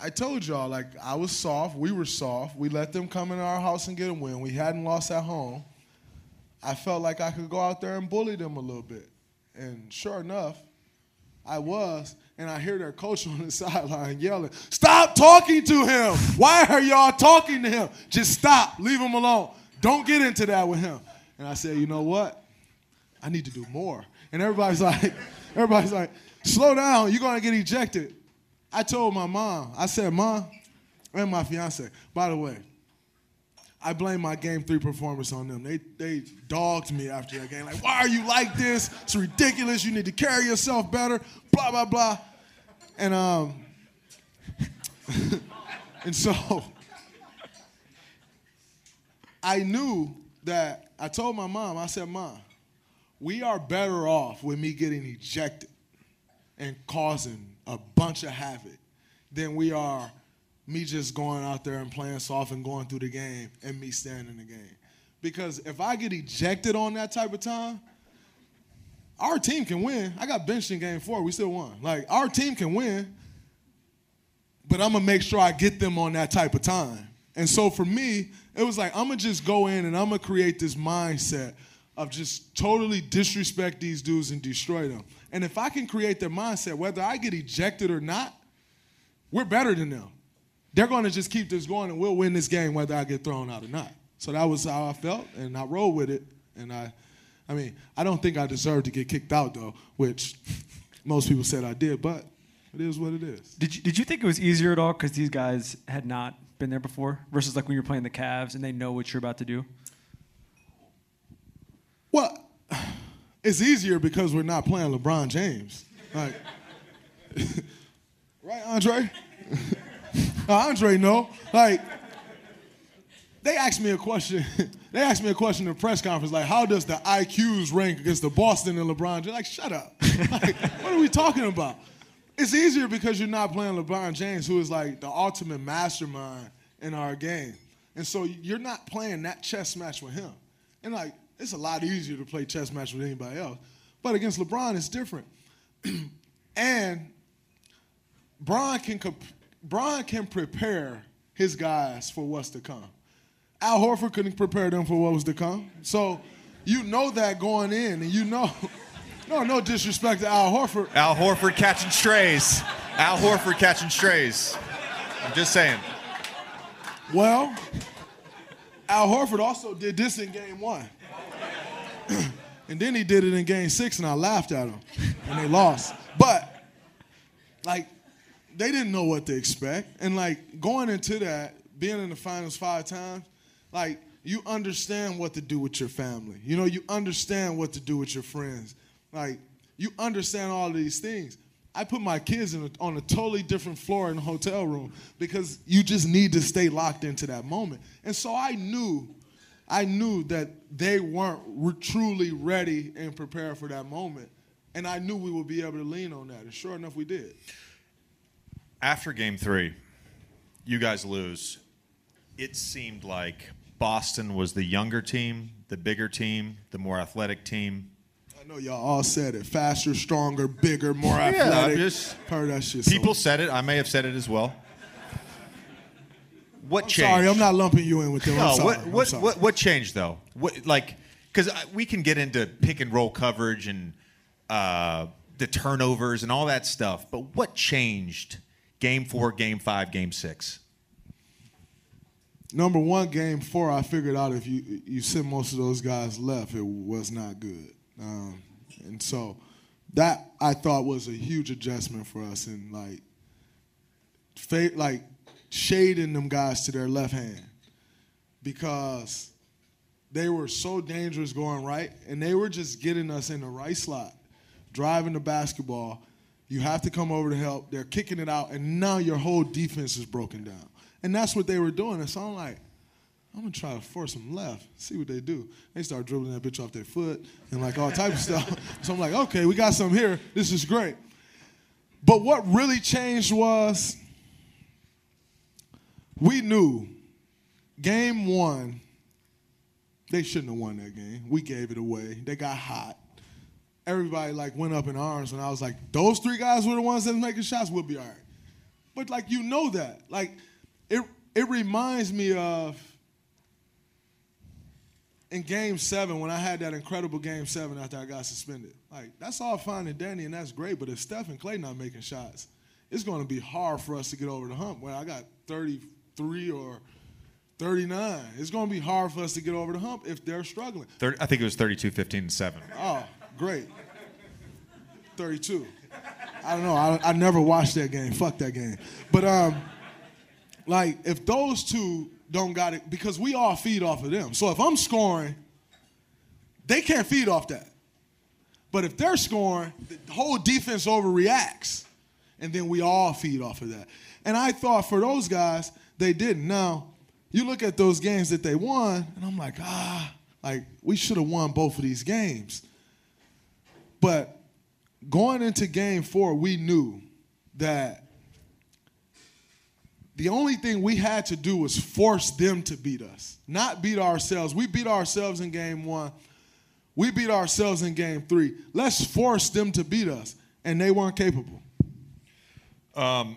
I told y'all, like, I was soft. We were soft. We let them come in our house and get a win. We hadn't lost at home. I felt like I could go out there and bully them a little bit. And sure enough, I was. And I hear their coach on the sideline yelling, Stop talking to him. Why are y'all talking to him? Just stop. Leave him alone. Don't get into that with him. And I said, You know what? I need to do more. And everybody's like, everybody's like, slow down, you're gonna get ejected. I told my mom, I said, Mom, and my fiance, by the way, I blame my game three performance on them. They they dogged me after that game. Like, why are you like this? It's ridiculous. You need to carry yourself better. Blah blah blah. And um, and so I knew that I told my mom, I said, Mom, we are better off with me getting ejected and causing a bunch of havoc than we are me just going out there and playing soft and going through the game and me standing in the game. Because if I get ejected on that type of time, our team can win. I got benched in game four. We still won. Like, our team can win, but I'm going to make sure I get them on that type of time. And so for me, it was like, I'm going to just go in and I'm going to create this mindset of just totally disrespect these dudes and destroy them. And if I can create their mindset, whether I get ejected or not, we're better than them. They're going to just keep this going and we'll win this game whether I get thrown out or not. So that was how I felt, and I rolled with it. And I, I mean, I don't think I deserved to get kicked out though, which most people said I did, but it is what it is. Did you, did you think it was easier at all because these guys had not been there before versus like when you're playing the Cavs and they know what you're about to do? Well, it's easier because we're not playing LeBron James. Like, right, Andre? Uh, Andre, no. Like, they asked me a question. they asked me a question in the press conference, like, how does the IQs rank against the Boston and LeBron? They're like, shut up. like, what are we talking about? It's easier because you're not playing LeBron James, who is like the ultimate mastermind in our game. And so you're not playing that chess match with him. And like, it's a lot easier to play chess match with anybody else. But against LeBron, it's different. and Bron can comp- Bron can prepare his guys for what's to come. Al Horford couldn't prepare them for what was to come. So you know that going in, and you know, no, no disrespect to Al Horford. Al Horford catching strays. Al Horford catching strays. I'm just saying. Well, Al Horford also did this in game one. and then he did it in game six, and I laughed at him. And they lost. But, like, they didn't know what to expect. And, like, going into that, being in the finals five times, like, you understand what to do with your family. You know, you understand what to do with your friends. Like, you understand all of these things. I put my kids a, on a totally different floor in the hotel room because you just need to stay locked into that moment. And so I knew, I knew that they weren't re- truly ready and prepared for that moment. And I knew we would be able to lean on that. And sure enough, we did. After game three, you guys lose. It seemed like Boston was the younger team, the bigger team, the more athletic team. I know y'all all said it. Faster, stronger, bigger, more Yeah, athletic. just- Heard that shit. so People said it. I may have said it as well. What I'm changed? sorry, I'm not lumping you in with them. No, what what, what what changed though? What like because we can get into pick and roll coverage and uh, the turnovers and all that stuff, but what changed? Game four, game five, game six. Number one, game four, I figured out if you you sent most of those guys left, it was not good. Um, and so that I thought was a huge adjustment for us and like fa- like shading them guys to their left hand because they were so dangerous going right and they were just getting us in the right slot, driving the basketball. You have to come over to help. They're kicking it out, and now your whole defense is broken down. And that's what they were doing. And so I'm like, I'm gonna try to force them left, see what they do. They start dribbling that bitch off their foot and like all type of stuff. So I'm like, okay, we got some here. This is great. But what really changed was we knew game one, they shouldn't have won that game. We gave it away. They got hot. Everybody like went up in arms when I was like, those three guys were the ones that was making shots, we'll be all right. But like you know that. Like it it reminds me of in game seven when I had that incredible game seven after I got suspended. Like that's all fine and dandy and that's great, but if Steph and Klay not making shots, it's gonna be hard for us to get over the hump when I got 33 or 39. It's gonna be hard for us to get over the hump if they're struggling. Thir I think it was 32, 15, and seven. Oh, great. 32. I don't know. I, I never watched that game. Fuck that game. But um, like if those two don't got it, because we all feed off of them. So if I'm scoring, they can't feed off that. But if they're scoring, the whole defense overreacts, and then we all feed off of that. And I thought for those guys, they didn't. Now, you look at those games that they won, and I'm like, ah, like we should have won both of these games. But going into game four, we knew that the only thing we had to do was force them to beat us, not beat ourselves. We beat ourselves in game one. We beat ourselves in game three. Let's force them to beat us. And they weren't capable. Um,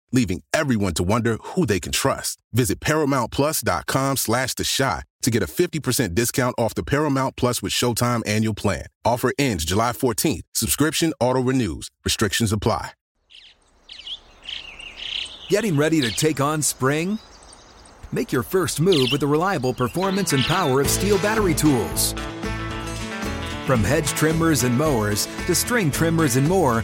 leaving everyone to wonder who they can trust. Visit ParamountPlus.com slash The Chi to get a 50% discount off the Paramount Plus with Showtime annual plan. Offer ends July 14th. Subscription auto-renews. Restrictions apply. Getting ready to take on spring? Make your first move with the reliable performance and power of STIHL battery tools. From hedge trimmers and mowers to string trimmers and more,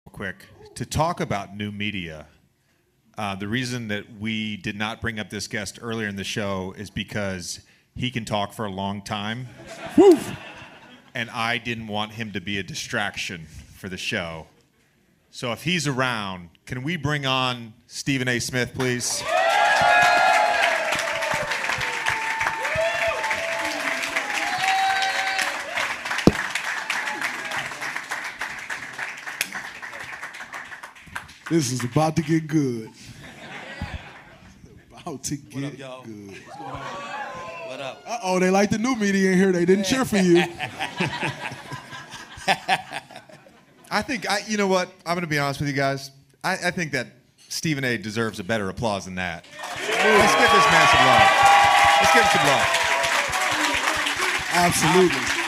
Quick to talk about new media. Uh, the reason that we did not bring up this guest earlier in the show is because he can talk for a long time. and I didn't want him to be a distraction for the show. So if he's around, can we bring on Stephen A. Smith, please? This is about to get good. About to get What up, y'all? good. What up? Uh oh, they like the new media in here. They didn't cheer for you. I think I. You know what? I'm going to be honest with you guys. I, I think that Stephen A. deserves a better applause than that. Let's give this man some love. Let's give him some love. Absolutely.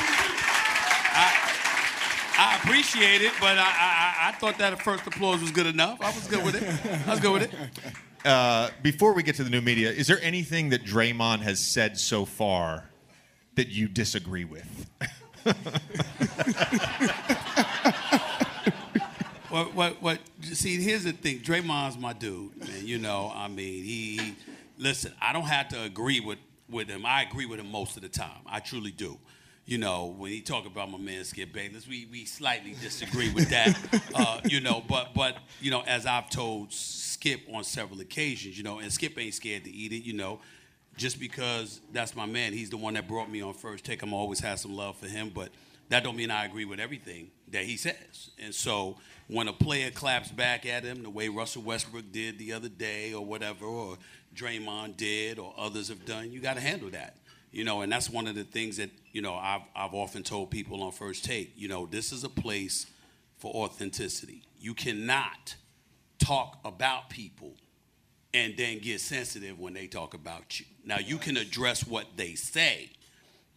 I appreciate it, but I, I, I- I thought that first applause was good enough. I was good with it. I was good with it. Uh, before we get to the new media, is there anything that Draymond has said so far that you disagree with? What, what, what? See, here's the thing. Draymond's my dude, man. You know, I mean, he, he. Listen, I don't have to agree with with him. I agree with him most of the time. I truly do. You know, when he talk about my man Skip Bayless, we we slightly disagree with that. uh, you know, but but you know, as I've told Skip on several occasions, you know, and Skip ain't scared to eat it. You know, just because that's my man. He's the one that brought me on first take. I'm always have some love for him, but that don't mean I agree with everything that he says. And so when a player claps back at him the way Russell Westbrook did the other day or whatever, or Draymond did or others have done, you got to handle that. You know, and that's one of the things that, you know, I've, I've often told people on first take, you know, this is a place for authenticity. You cannot talk about people and then get sensitive when they talk about you. Now you can address what they say.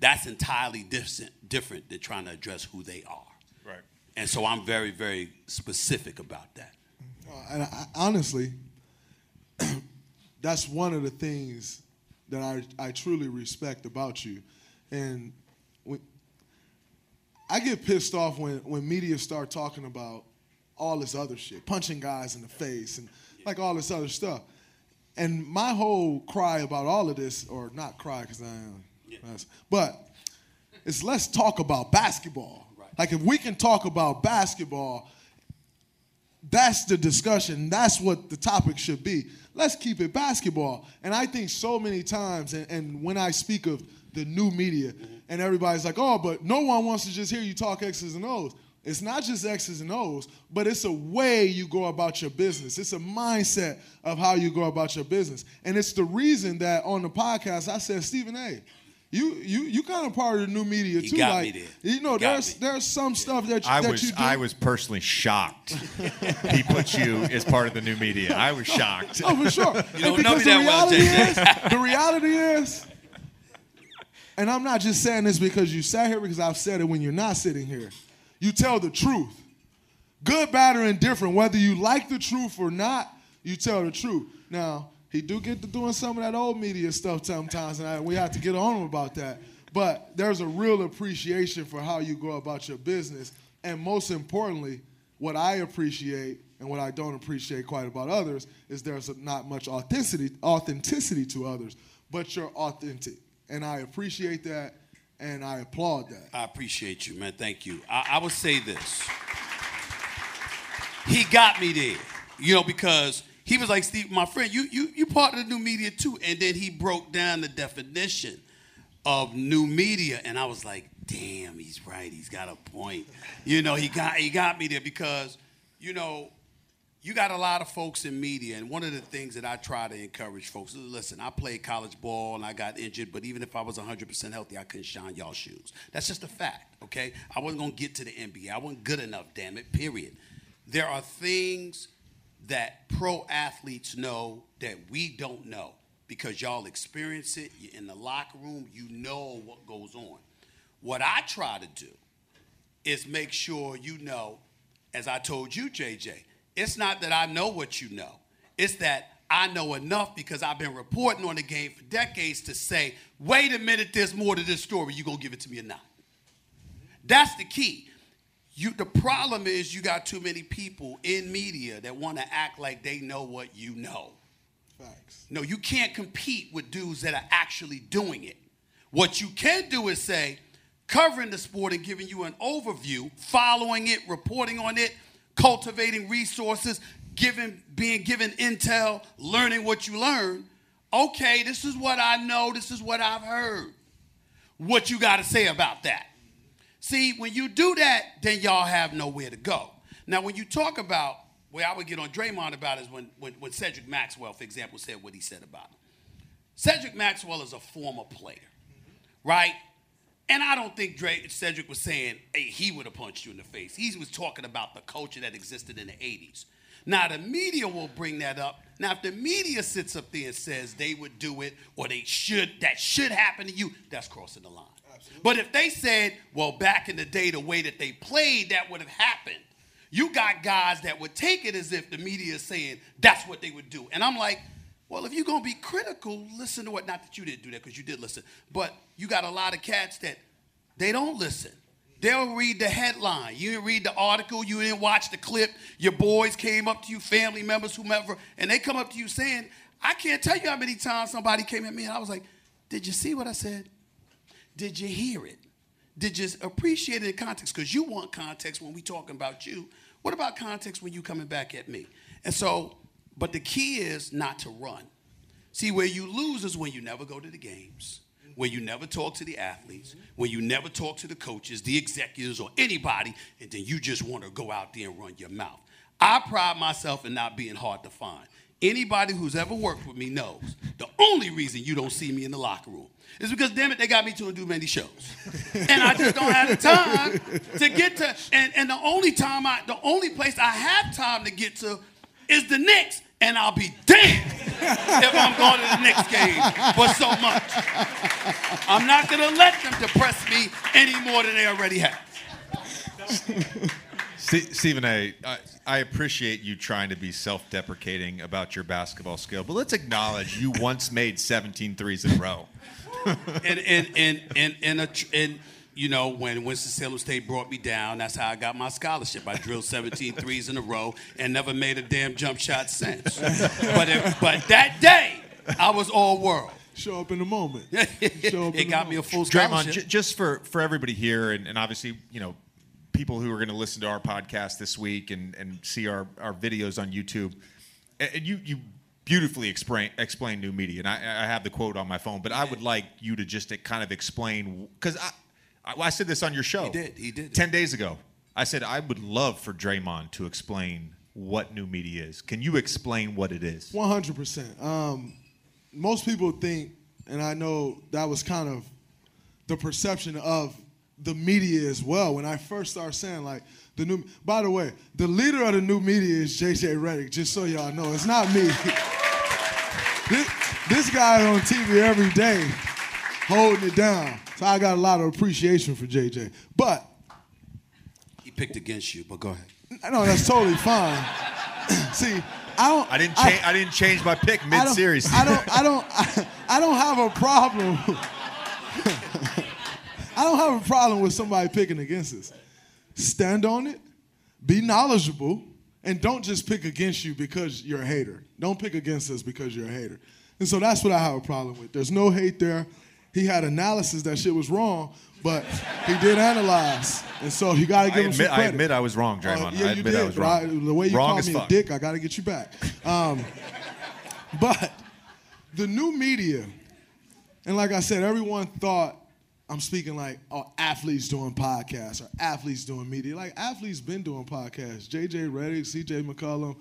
That's entirely different different than trying to address who they are. Right. And so I'm very very specific about that. and I, honestly, that's one of the things that I, I truly respect about you. And when, I get pissed off when, when media start talking about all this other shit, punching guys in the face and like all this other stuff. And my whole cry about all of this, or not cry because I am, that's- but it's let's talk about basketball. Like if we can talk about basketball, that's the discussion. That's what the topic should be. Let's keep it basketball. And I think so many times, and, and when I speak of the new media, and everybody's like, oh, but no one wants to just hear you talk X's and O's. It's not just X's and O's, but it's a way you go about your business. It's a mindset of how you go about your business. And it's the reason that on the podcast I said, Stephen A., you you you kind of part of the new media He too. got like me there. you know, He there's there's some stuff that you, I that was you do. I was personally shocked. he put you as part of the new media. I was shocked. Oh, for sure. You don't know me that well, JJ. is, the reality is, and I'm not just saying this because you sat here, because I've said it when you're not sitting here. You tell the truth. Good, bad, or indifferent, whether you like the truth or not, you tell the truth. Now, he do get to doing some of that old media stuff sometimes, and I, we have to get on him about that. But there's a real appreciation for how you go about your business, and most importantly, what I appreciate and what I don't appreciate quite about others is there's not much authenticity authenticity to others, but you're authentic, and I appreciate that, and I applaud that. I appreciate you, man. Thank you. I, I would say this. He got me there, you know, because he was like, Steve, my friend, you you you part of the new media too. And then he broke down the definition of new media, and I was like, damn, he's right. He's got a point. You know, he got he got me there because, you know, you got a lot of folks in media, and one of the things that I try to encourage folks is listen, I played college ball and I got injured, but even if I was 100% healthy, I couldn't shine y'all shoes. That's just a fact, okay? I wasn't gonna get to the NBA. I wasn't good enough, damn it, period. there are things that pro athletes know that we don't know because y'all experience it. You're in the locker room, you know what goes on. What I try to do is make sure you know, as I told you, JJ, it's not that I know what you know, it's that I know enough because I've been reporting on the game for decades to say, wait a minute, there's more to this story. You gonna give it to me or not? That's the key. You, the problem is you got too many people in media that want to act like they know what you know. Facts. No, you can't compete with dudes that are actually doing it. What you can do is say, covering the sport and giving you an overview, following it, reporting on it, cultivating resources, giving, being given intel, learning what you learn. Okay, this is what I know, this is what I've heard. What you got to say about that? See, when you do that, then y'all have nowhere to go. Now, when you talk about, where I would get on Draymond about is when, when, when Cedric Maxwell, for example, said what he said about him. Cedric Maxwell is a former player, right? And I don't think Dre, Cedric was saying, hey, he would have punched you in the face. He was talking about the culture that existed in the 80s. Now, the media will bring that up. Now, if the media sits up there and says they would do it or they should, that should happen to you, that's crossing the line. But if they said, well, back in the day, the way that they played, that would have happened, you got guys that would take it as if the media is saying that's what they would do. And I'm like, well, if you're going to be critical, listen to what, not that you didn't do that because you did listen, but you got a lot of cats that they don't listen. They'll read the headline. You didn't read the article. You didn't watch the clip. Your boys came up to you, family members, whomever, and they come up to you saying, I can't tell you how many times somebody came at me and I was like, Did you see what I said? Did you hear it? Did you appreciate it in context? Because you want context when we talking about you. What about context when you coming back at me? And so, but the key is not to run. See, where you lose is when you never go to the games, when you never talk to the athletes, when you never talk to the coaches, the executives, or anybody, and then you just want to go out there and run your mouth. I pride myself in not being hard to find. Anybody who's ever worked with me knows the only reason you don't see me in the locker room is because, damn it, they got me to do many shows. and I just don't have the time to get to, and, and the only time I, the only place I have time to get to is the Knicks, and I'll be damned if I'm going to the Knicks game for so much. I'm not going to let them depress me any more than they already have. Stephen A., I, I appreciate you trying to be self-deprecating about your basketball skill, but let's acknowledge you once made 17 threes in a row. and and and and and, a, and you know when Winston-Salem State brought me down, that's how I got my scholarship. I drilled 17 threes in a row and never made a damn jump shot since. but it, but that day, I was all world. Show up in the moment. Show up it got me a full Draymond, scholarship. j- just for, for everybody here, and, and obviously, you know, people who are going to listen to our podcast this week and, and see our, our videos on YouTube, and and you, you beautifully explain, explain new media, and I, I have the quote on my phone, but I would like you to just to kind of explain, because I, I, I said this on your show. He did, he did. 10 days ago. I said, I would love for Draymond to explain what new media is. Can you explain what it is? One hundred percent. Um, most people think, and I know that was kind of the perception of the media as well. When I first started saying like the new. By the way, the leader of the new media is JJ Redick. Just so y'all know, it's not me. this, this guy on TV every day, holding it down. So I got a lot of appreciation for JJ. But he picked against you, but go ahead. no, that's totally fine. See, I don't. I didn't change. I, didn't change my pick I don't-. I don't. I don't. I, I don't have a problem. I don't have a problem with somebody picking against us. Stand on it. Be knowledgeable, and don't just pick against you because you're a hater. Don't pick against us because you're a hater. And so that's what I have a problem with. There's no hate there. He had analysis that shit was wrong, but he did analyze, and so you got to give I him some admit, I admit I was wrong, Uh, Draymond. yeah, I you admit did. I was wrong. Right? The way you wrong called me fuck. a dick, I got to get you back. Um, but the new media, and like I said, everyone thought I'm speaking like oh, athletes doing podcasts or athletes doing media. Like athletes been doing podcasts. JJ Redick, CJ McCollum,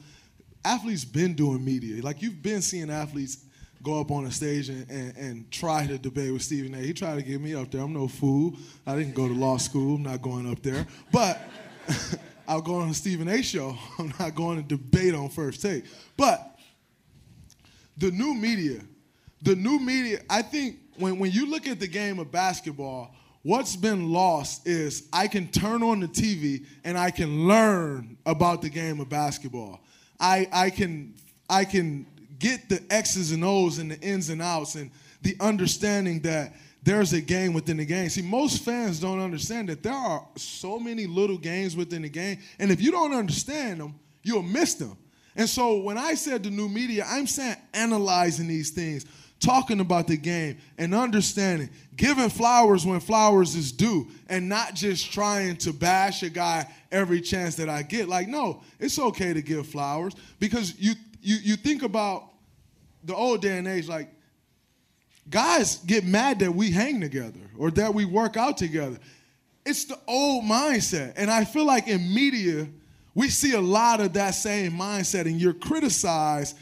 athletes been doing media. Like you've been seeing athletes go up on a stage and, and, and try to debate with Stephen A. He tried to get me up there. I'm no fool. I didn't go to law school. I'm not going up there. But I'll go on the Stephen A. show. I'm not going to debate on first take. But the new media, the new media, I think when, when you look at the game of basketball, what's been lost is I can turn on the TV and I can learn about the game of basketball. I, I can I can get the X's and O's and the ins and outs and the understanding that there's a game within the game. See, most fans don't understand that there are so many little games within the game, and if you don't understand them, you'll miss them. And so when I said the new media, I'm saying analyzing these things, talking about the game and understanding, giving flowers when flowers is due, and not just trying to bash a guy every chance that I get. Like, no, it's okay to give flowers because you you you think about the old day and age, like guys get mad that we hang together or that we work out together. It's the old mindset. And I feel like in media, we see a lot of that same mindset, and you're criticized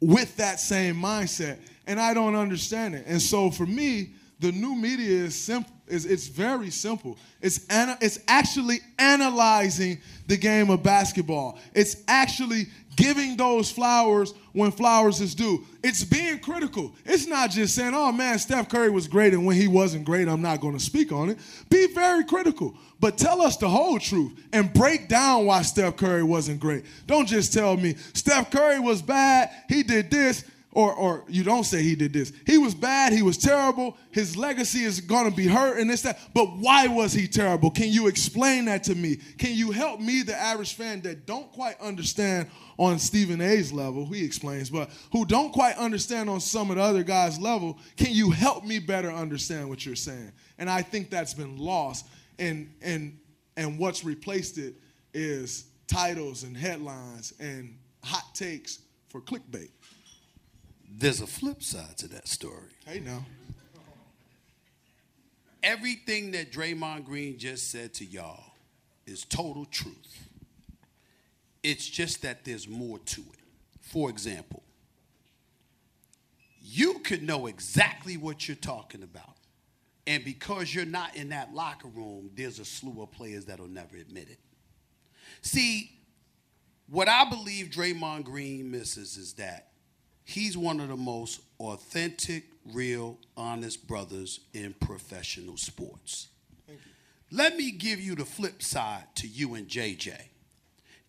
with that same mindset. And I don't understand it. And so for me, the new media is simple. Is it's very simple. It's ana- it's actually analyzing the game of basketball. It's actually giving those flowers when flowers is due. It's being critical. It's not just saying, oh man, Steph Curry was great, and when he wasn't great, I'm not going to speak on it. Be very critical, but tell us the whole truth and break down why Steph Curry wasn't great. Don't just tell me Steph Curry was bad, he did this. Or, or you don't say he did this. He was bad. He was terrible. His legacy is going to be hurt and this, that. But why was he terrible? Can you explain that to me? Can you help me, the average fan that don't quite understand on Stephen A's level, he explains, but who don't quite understand on some of the other guys' level, can you help me better understand what you're saying? And I think that's been lost. And and and what's replaced it is titles and headlines and hot takes for clickbait. There's a flip side to that story. Hey now. Everything that Draymond Green just said to y'all is total truth. It's just that there's more to it. For example, you could know exactly what you're talking about. And because you're not in that locker room, there's a slew of players that'll never admit it. See, what I believe Draymond Green misses is that he's one of the most authentic, real, honest brothers in professional sports. Let me give you the flip side to you and JJ.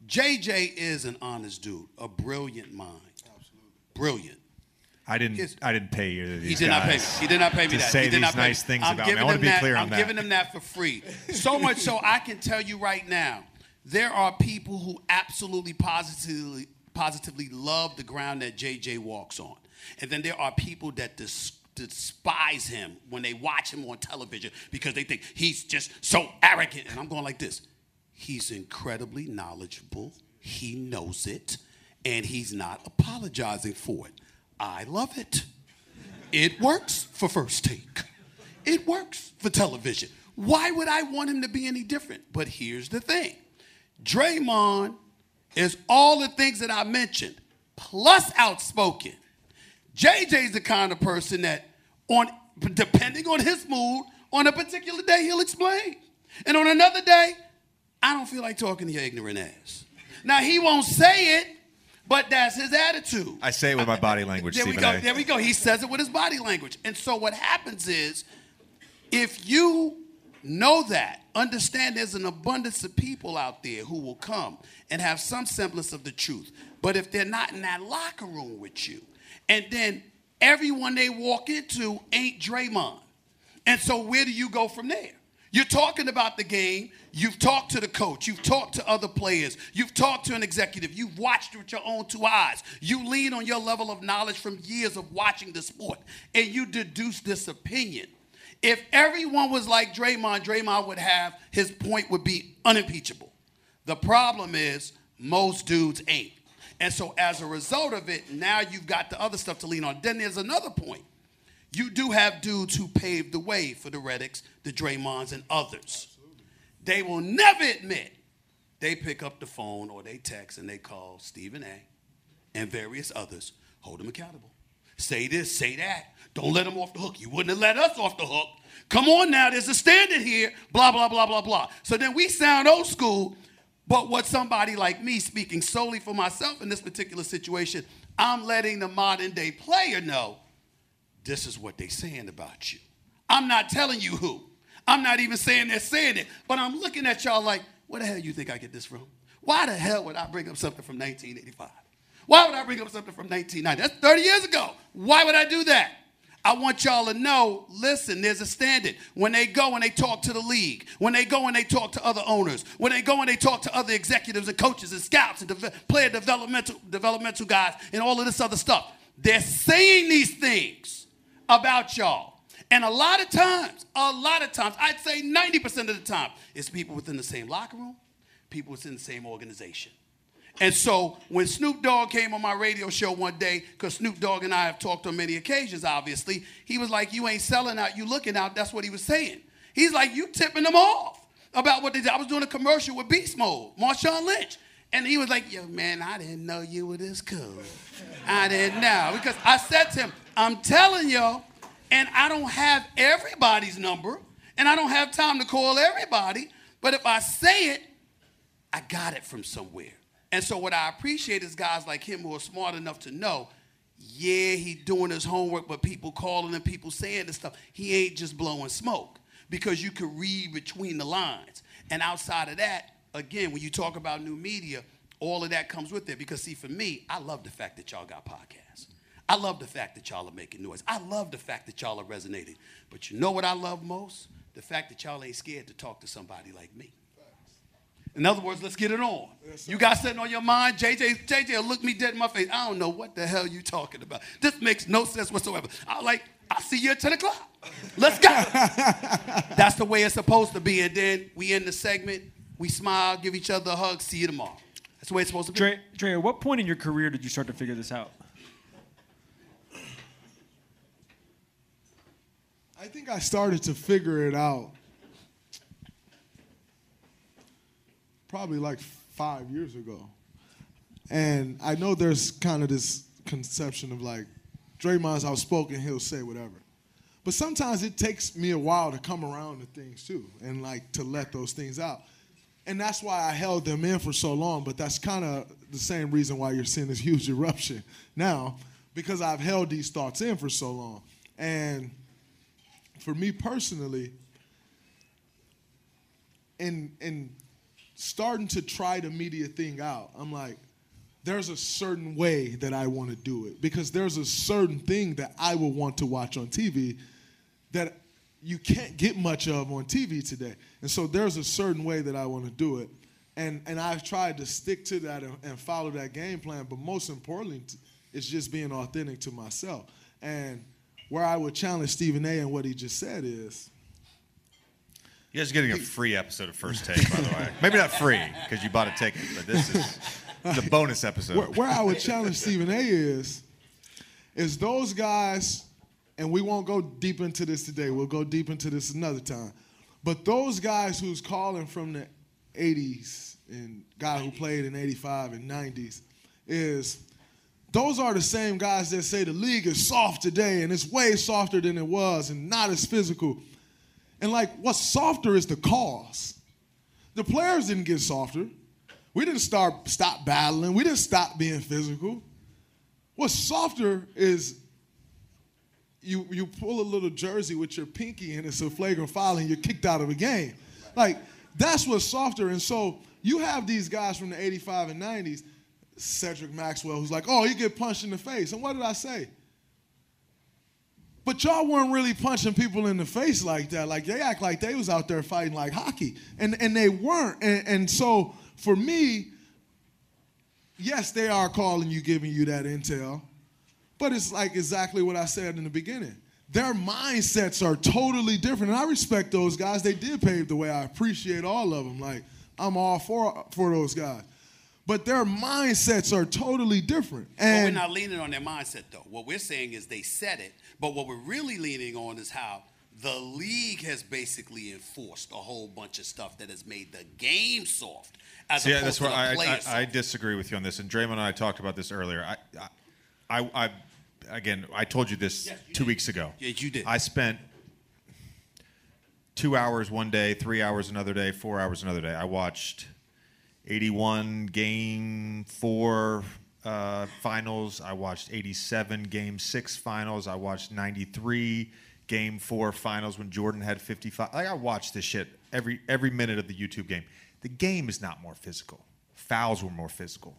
JJ is an honest dude, a brilliant mind. Absolutely. Brilliant. I didn't. I didn't pay either of these He did guys not pay me. He did not pay me to that. say he did these not pay nice me. things I'm about me. I want to be that, clear on that. I'm giving him that for free. So much so I can tell you right now, there are people who absolutely positively positively love the ground that JJ walks on. And then there are people that dis- despise him when they watch him on television because they think he's just so arrogant. And I'm going like this. He's incredibly knowledgeable. He knows it. And he's not apologizing for it. I love it. It works for first take. It works for television. Why would I want him to be any different? But here's the thing Draymond is all the things that I mentioned, plus outspoken. JJ's the kind of person that, on depending on his mood, on a particular day he'll explain, and on another day, I don't feel like talking to your ignorant ass. Now he won't say it, but that's his attitude. I say it with my body language, There we go. A. There we go. He says it with his body language. And so what happens is, if you know that, understand there's an abundance of people out there who will come and have some semblance of the truth. But if they're not in that locker room with you, and then everyone they walk into ain't Draymond. And so where do you go from there? You're talking about the game. You've talked to the coach. You've talked to other players. You've talked to an executive. You've watched with your own two eyes. You lean on your level of knowledge from years of watching the sport, and you deduce this opinion. If everyone was like Draymond, Draymond would have his point would be unimpeachable. The problem is most dudes ain't. And so as a result of it, now you've got the other stuff to lean on. Then there's another point. You do have dudes who paved the way for the Redicks, the Draymonds, and others. They will never admit they pick up the phone or they text and they call Stephen A. and various others, hold them accountable. Say this, say that. Don't let them off the hook. You wouldn't have let us off the hook. Come on now, there's a standard here, blah, blah, blah, blah, blah. So then we sound old school. But what somebody like me, speaking solely for myself in this particular situation, I'm letting the modern day player know this is what they're saying about you. I'm not telling you who. I'm not even saying they're saying it, but I'm looking at y'all like, where the hell you think I get this from? Why the hell would I bring up something from 1985? Why would I bring up something from 1990? That's 30 years ago. Why would I do that? I want y'all to know listen, there's a standard. When they go and they talk to the league, when they go and they talk to other owners, when they go and they talk to other executives and coaches and scouts and de- player developmental, developmental guys and all of this other stuff, they're saying these things about y'all. And a lot of times, a lot of times, I'd say 90% of the time, it's people within the same locker room, people within the same organization. And so when Snoop Dogg came on my radio show one day, because Snoop Dogg and I have talked on many occasions, obviously, he was like, You ain't selling out, you looking out. That's what he was saying. He's like, You tipping them off about what they did. I was doing a commercial with Beast Mode, Marshawn Lynch. And he was like, Yo, man, I didn't know you were this cool. I didn't know. Because I said to him, I'm telling y'all, and I don't have everybody's number, and I don't have time to call everybody, but if I say it, I got it from somewhere. And so what I appreciate is guys like him who are smart enough to know, yeah, he doing his homework, but people calling and people saying this stuff, he ain't just blowing smoke because you can read between the lines. And outside of that, again, when you talk about new media, all of that comes with it. Because see, for me, I love the fact that y'all got podcasts. I love the fact that y'all are making noise. I love the fact that y'all are resonating. But you know what I love most? The fact that y'all ain't scared to talk to somebody like me. In other words, let's get it on. you got something on your mind? JJ, JJ look me dead in my face. I don't know what the hell you talking about. This makes no sense whatsoever. I like, I see you at 10 o'clock. Let's go. That's the way it's supposed to be. And then we end the segment, we smile, give each other a hug, see you tomorrow. That's the way it's supposed to be. Dray, Dray, at what point in your career did you start to figure this out? I think I started to figure it out probably like five years ago. And I know there's kind of this conception of like, Draymond's outspoken, he'll say whatever. But sometimes it takes me a while to come around to things too and like to let those things out. And that's why I held them in for so long, but that's kind of the same reason why you're seeing this huge eruption now, because I've held these thoughts in for so long. And for me personally, in in starting to try the media thing out, I'm like, there's a certain way that I want to do it because there's a certain thing that I will want to watch on TV that you can't get much of on TV today. And so there's a certain way that I want to do it. And, and I've tried to stick to that and, and follow that game plan, but most importantly, it's just being authentic to myself. And where I would challenge Stephen A. and what he just said is, You guys are getting a free episode of First Take, by the way. Maybe not free because you bought a ticket, but this is the bonus episode. Where, where I would challenge Stephen A. is, is those guys, and we won't go deep into this today. We'll go deep into this another time. But those guys who's calling from the 80s and guy who played in 85 and 90s is those are the same guys that say the league is soft today and it's way softer than it was and not as physical. And like what's softer is the cause. The players didn't get softer. We didn't start stop battling. We didn't stop being physical. What's softer is you you pull a little jersey with your pinky and it's a flagrant foul and you're kicked out of a game. Like that's what's softer. And so you have these guys from the 85 and 90s, Cedric Maxwell, who's like, oh, he get punched in the face. And what did I say? But y'all weren't really punching people in the face like that. Like they act like they was out there fighting like hockey. And and they weren't. And, and so for me, yes, they are calling you, giving you that intel. But it's like exactly what I said in the beginning. Their mindsets are totally different. And I respect those guys. They did pave the way. I appreciate all of them. Like, I'm all for for those guys. But their mindsets are totally different. but And we're not leaning on their mindset, though. What we're saying is they said it, but what we're really leaning on is how the league has basically enforced a whole bunch of stuff that has made the game soft. As See, yeah, that's where I, I. I disagree with you on this. And Draymond and I talked about this earlier. I, I, I, again, I told you this two weeks ago. Yes, you did. I spent two hours one day, three hours another day, four hours another day. I watched 81 game four uh, finals. I watched 87 game six finals. I watched 93 game four finals when Jordan had 55. Like I watched this shit every every minute of the YouTube game. The game is not more physical. Fouls were more physical.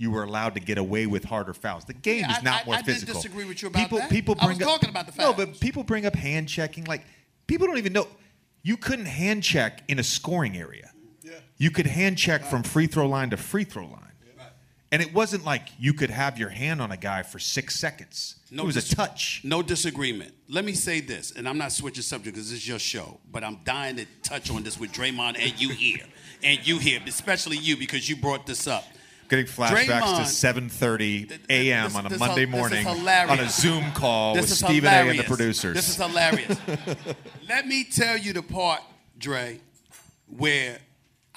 You were allowed to get away with harder fouls. The game Yeah, is not I- more I did physical. disagree with you about people, that. People I bring was up, talking about the fouls. No, but people bring up hand checking. Like people don't even know. You couldn't hand check in a scoring area. Yeah. You could hand check from free throw line to free throw line. And it wasn't like you could have your hand on a guy for six seconds. No it was dis- a touch. No disagreement. Let me say this, and I'm not switching subject because this is your show, but I'm dying to touch on this with Draymond and you here, and you here, especially you because you brought this up. Getting flashbacks Draymond- to 7:30 a.m. On a this Monday morning on a. Zoom call This with Stephen A. and the producers. This is hilarious. Let me tell you the part, Dray, where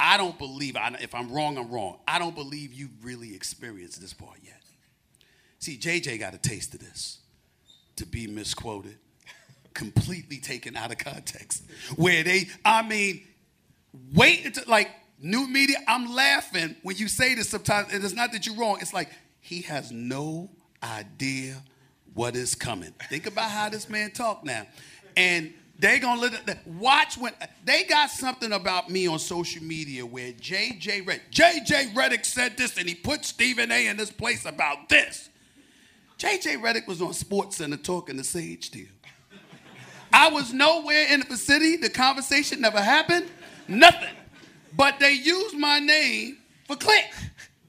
I don't believe, if I'm wrong, I'm wrong. I don't believe you've really experienced this part yet. See, JJ got a taste of this to be misquoted, completely taken out of context. Where they, I mean, wait until, like, new media, I'm laughing when you say this sometimes, and it's not that you're wrong. It's like, he has no idea what is coming. Think about how this man talk now. And they gonna let it, watch when they got something about me on social media where JJ Red JJ Redick said this and he put Stephen A in this place about this. JJ Redick was on Sports Center talking to Sage Steele. I was nowhere in the vicinity. The conversation never happened. Nothing. But they used my name for click.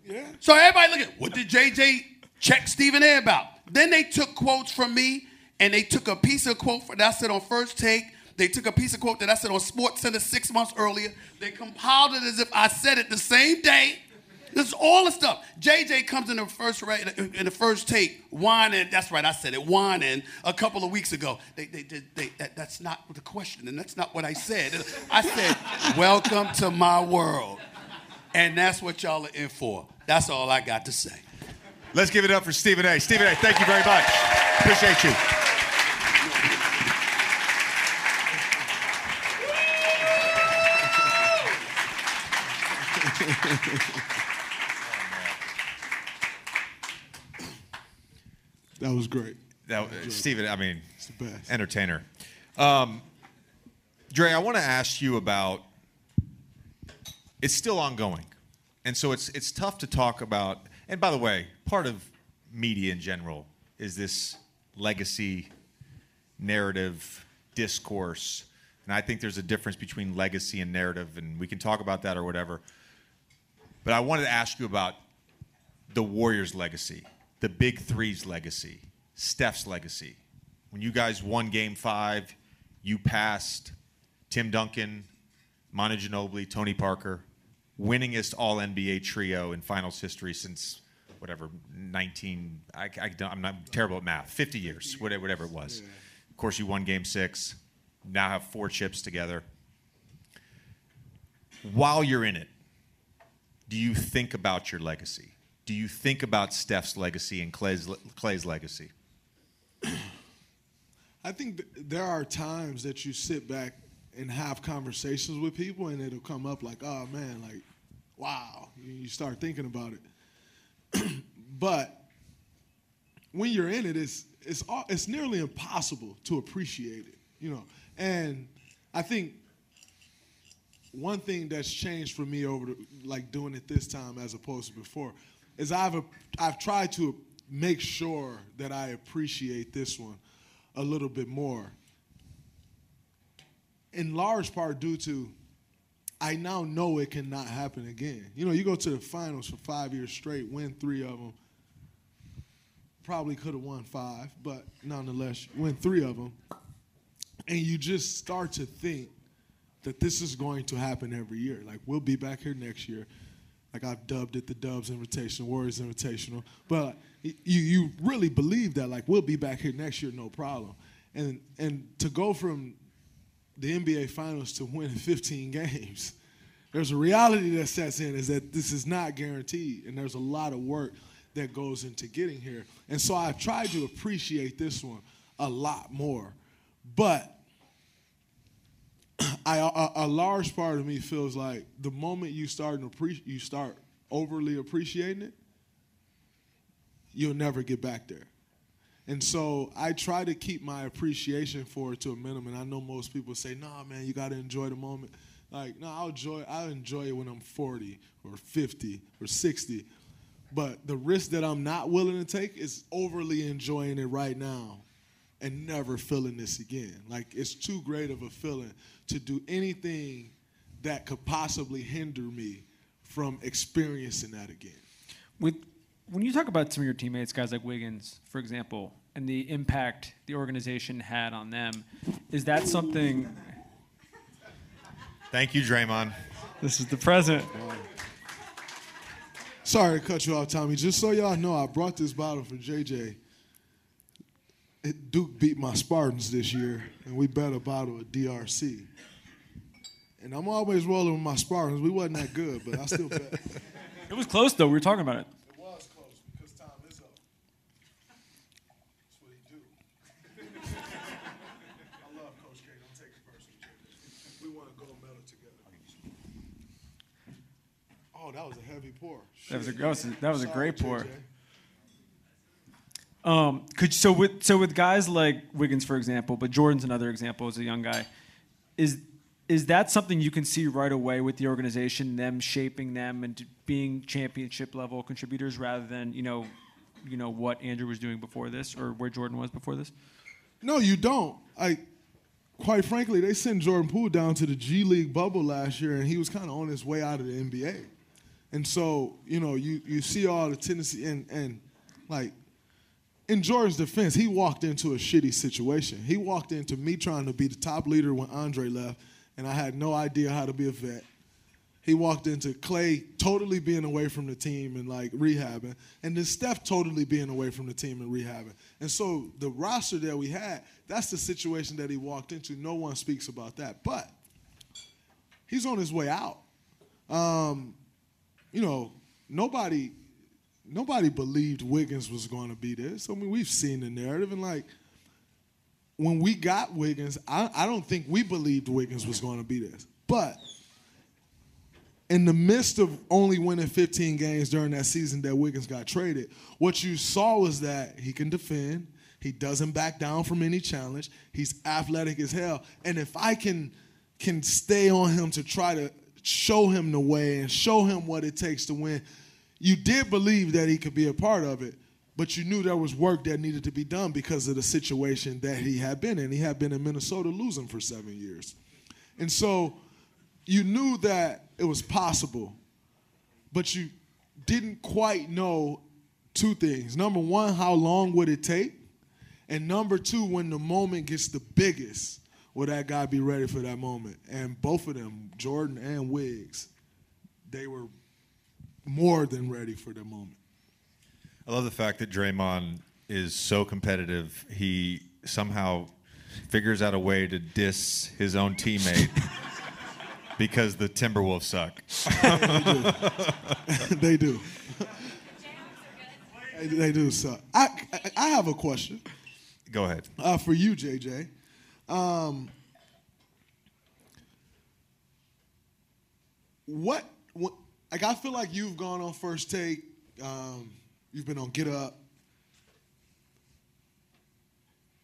Yeah. So everybody look at what did JJ check Stephen A about? Then they took quotes from me and they took a piece of quote that I said on first take. They took a piece of quote that I said on Sports Center six months earlier. They compiled it as if I said it the same day. This is all the stuff. JJ comes in the first in the first take, whining. That's right, I said it, whining a couple of weeks ago. They, they, they, they, that, that's not the question, and that's not what I said. I said, "Welcome to my world," and that's what y'all are in for. That's all I got to say. Let's give it up for Stephen A. Stephen A. Thank you very much. Appreciate you. That was great. That, Stephen, I mean, it's the best. entertainer. Um, Dray, I want to ask you about. It's still ongoing, and so it's it's tough to talk about. And by the way, part of media in general is this legacy narrative discourse, and I think there's a difference between legacy and narrative, and we can talk about that or whatever. But I wanted to ask you about the Warriors' legacy, the Big Three's legacy, Steph's legacy. When you guys won Game Five, you passed Tim Duncan, Manu Ginobili, Tony Parker, winningest All NBA trio in Finals history since whatever 19. I, I'm not terrible at math. 50 years, whatever it was. Of course, you won Game Six. Now have four chips together. While you're in it, do you think about your legacy? Do you think about Steph's legacy and Klay's, Klay's legacy? I think th- there are times that you sit back and have conversations with people, and it'll come up like, "Oh man, like, wow!" You, you start thinking about it. but when you're in it, it's it's it's nearly impossible to appreciate it, you know. And I think one thing that's changed for me over the, like doing it this time as opposed to before is I've a, I've tried to make sure that I appreciate this one a little bit more. In large part due to I now know it cannot happen again. You know, you go to the finals for five years straight, win three of them. Probably could have won five, but nonetheless, win three of them. And you just start to think that this is going to happen every year. Like we'll be back here next year. Like I've dubbed it the Dubs Invitational, Warriors Invitational. But you you really believe that like we'll be back here next year, no problem. And and to go from the NBA Finals to winning 15 games, there's a reality that sets in is that this is not guaranteed, and there's a lot of work that goes into getting here. And so I've tried to appreciate this one a lot more. But I a, a large part of me feels like the moment you start to appre- you start overly appreciating it, you'll never get back there. And so I try to keep my appreciation for it to a minimum. I know most people say, "Nah, man, you got to enjoy the moment." Like, no, I'll enjoy. I'll enjoy it when I'm 40 or 50 or 60. But the risk that I'm not willing to take is overly enjoying it right now and never feeling this again. Like it's too great of a feeling to do anything that could possibly hinder me from experiencing that again. With when you talk about some of your teammates, guys like Wiggins, for example, and the impact the organization had on them, is that something? Thank you, Draymond. This is the present. Sorry to cut you off, Tommy. Just so y'all know, I brought this bottle for JJ. Duke beat my Spartans this year, and we bet a bottle of DRC. And I'm always rolling with my Spartans. We wasn't that good, but I still bet. It was close though. We were talking about it. It was close because time is up. That's what he do. I love Coach K. Don't take it personally. We won a gold medal together. Oh, that was a heavy pour. That was a- that was a- that was a Sorry, great pour. JJ. Um, could so with so with guys like Wiggins, for example, but Jordan's another example as a young guy. Is is that something you can see right away with the organization, them shaping them and being championship level contributors rather than you know, you know what Andrew was doing before this or where Jordan was before this? No, you don't. I, quite frankly, they sent Jordan Poole down to the G League bubble last year, and he was kind of on his way out of the NBA. And so, you know, you you see all the tendency and and like in Jordan's defense, he walked into a shitty situation. He walked into me trying to be the top leader when Andre left, and I had no idea how to be a vet. He walked into Klay totally being away from the team and like rehabbing, and then Steph totally being away from the team and rehabbing. And so the roster that we had, that's the situation that he walked into. No one speaks about that, but he's on his way out. Um, you know, nobody nobody believed Wiggins was going to be this. I mean, we've seen the narrative, and like when we got Wiggins, I, I don't think we believed Wiggins was going to be this. But in the midst of only winning 15 games during that season that Wiggins got traded, what you saw was that he can defend. He doesn't back down from any challenge. He's athletic as hell. And if I can can stay on him to try to show him the way and show him what it takes to win, you did believe that he could be a part of it, but you knew there was work that needed to be done because of the situation that he had been in. He had been in Minnesota losing for seven years. And so you knew that it was possible, but you didn't quite know two things. Number one, how long would it take? And number two, when the moment gets the biggest, will that guy be ready for that moment? And both of them, Jordan and Wiggs, they were more than ready for the moment. I love the fact that Draymond is so competitive. He somehow figures out a way to diss his own teammate because the Timberwolves suck. they do. they, they do suck. I, I, I have a question Go ahead. uh, for you, JJ. Um, what, what, like, I feel like you've gone on first take. Um, you've been on Get Up.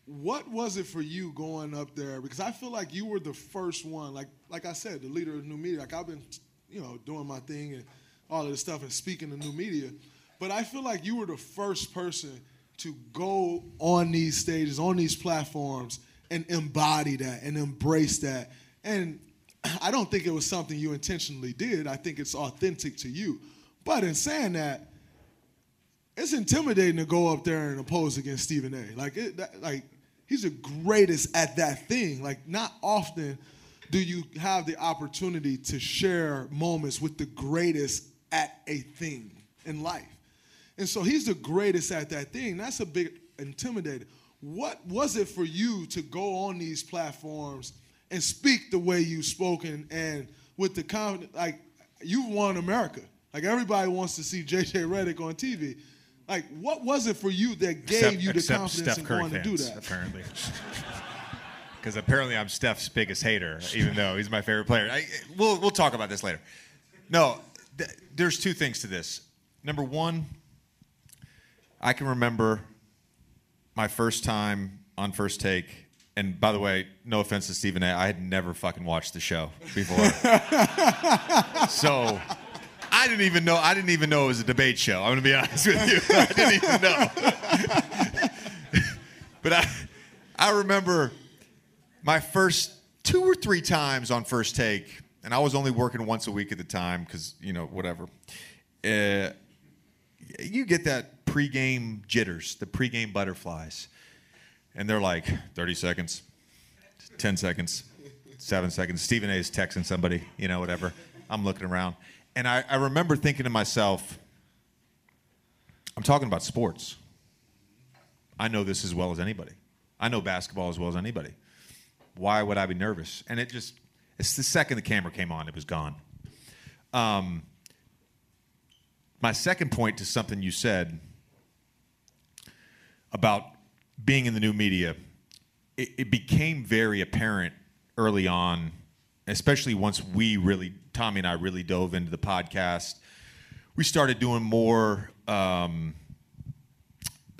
What was it for you going up there? Because I feel like you were the first one. Like, like I said, the leader of new media. Like I've been, you know, doing my thing and all of this stuff and speaking to new media. But I feel like you were the first person to go on these stages, on these platforms, and embody that and embrace that. And I don't think it was something you intentionally did. I think it's authentic to you. But in saying that, it's intimidating to go up there and oppose against Stephen A. Like, it, that, like he's the greatest at that thing. Like, not often do you have the opportunity to share moments with the greatest at a thing in life. And so he's the greatest at that thing. That's a big intimidator. What was it for you to go on these platforms and speak the way you've spoken and with the confidence? Like you've won America. Like everybody wants to see JJ Redick on TV. Like what was it for you that gave Except- you the confidence Steph in Curry going to do that? apparently. because apparently I'm Steph's biggest hater, even though he's my favorite player. I, we'll we'll talk about this later. No, th- there's two things to this. Number one, I can remember my first time on First Take. And by the way, no offense to Stephen A. I had never fucking watched the show before. so I didn't even know I didn't even know it was a debate show. I'm gonna be honest with you. I didn't even know. but I I remember my first two or three times on First Take, and I was only working once a week at the time because you know whatever. Uh, you get that pregame jitters, the pregame butterflies, and they're like 30 seconds, 10 seconds, seven seconds. Stephen A. is texting somebody, you know, whatever. I'm looking around, and I, I remember thinking to myself, I'm talking about sports. I know this as well as anybody. I know basketball as well as anybody. Why would I be nervous? And it just, it's the second the camera came on, it was gone. Um, my second point to something you said about being in the new media, it, it became very apparent early on, especially once we really, Tommy and I really dove into the podcast. We started doing more um,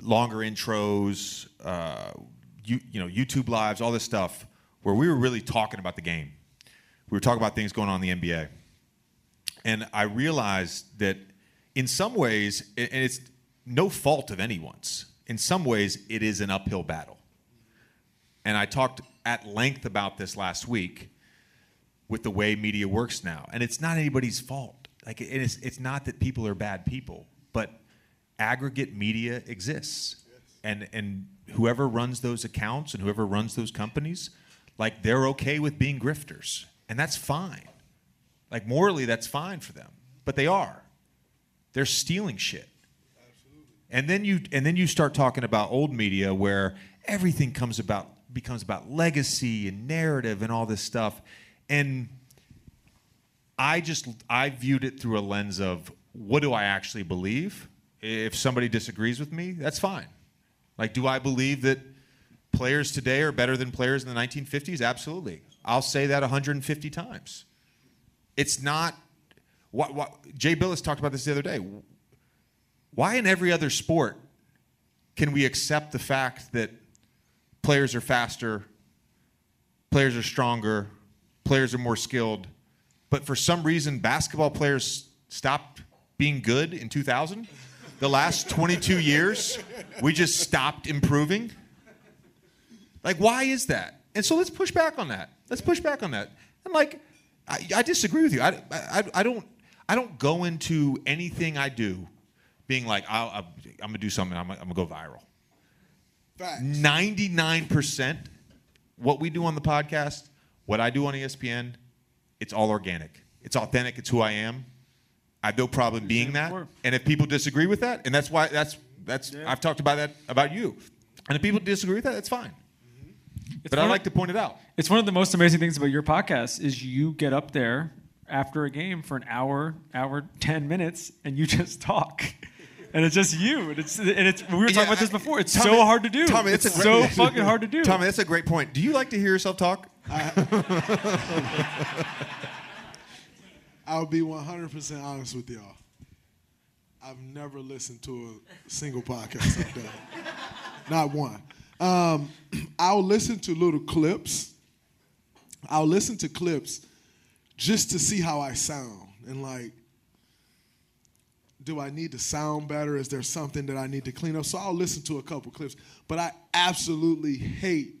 longer intros, uh, you, you know, YouTube lives, all this stuff, where we were really talking about the game. We were talking about things going on in the NBA. And I realized that in some ways, and it's no fault of anyone's, in some ways, it is an uphill battle. And I talked at length about this last week with the way media works now. And it's not anybody's fault. Like, it's, it's not that people are bad people, but aggregate media exists. And, and whoever runs those accounts and whoever runs those companies, like, they're okay with being grifters. And that's fine. Like, morally, that's fine for them. But they are. They're stealing shit. Absolutely. And then you and then you start talking about old media where everything comes about becomes about legacy and narrative and all this stuff. And I just I viewed it through a lens of what do I actually believe? If somebody disagrees with me, that's fine. Like, do I believe that players today are better than players in the 1950s? Absolutely. I'll say that 150 times. It's not. What, what, Jay Bilas talked about this the other day. Why in every other sport can we accept the fact that players are faster, players are stronger, players are more skilled, but for some reason basketball players stopped being good in 2000? The last 22 years, we just stopped improving? Like, why is that? And so let's push back on that. Let's push back on that. And like, I, I disagree with you. I, I, I don't I don't go into anything I do being like I'll, I'm gonna do something. I'm, I'm gonna go viral. Ninety nine percent what we do on the podcast, what I do on ESPN, it's all organic. It's authentic. It's who I am. I have no problem being that. And if people disagree with that, and that's why that's that's I've talked about that about you. And if people disagree with that, that's fine. Mm-hmm. It's but I like to point it out. It's one of the most amazing things about your podcast is you get up there after a game for an hour, hour, ten minutes, and you just talk. And it's just you. And it's and it's we were talking Yeah, about this before. It's Tommy- so hard to do. Tommy, it's a so great- fucking hard to do. Tommy, that's a great point. Do you like to hear yourself talk? I'll be 100% honest with y'all. I've never listened to a single podcast. Not one. Um, I'll listen to little clips. I'll listen to clips just to see how I sound. And like, do I need to sound better? Is there something that I need to clean up? So I'll listen to a couple clips. But I absolutely hate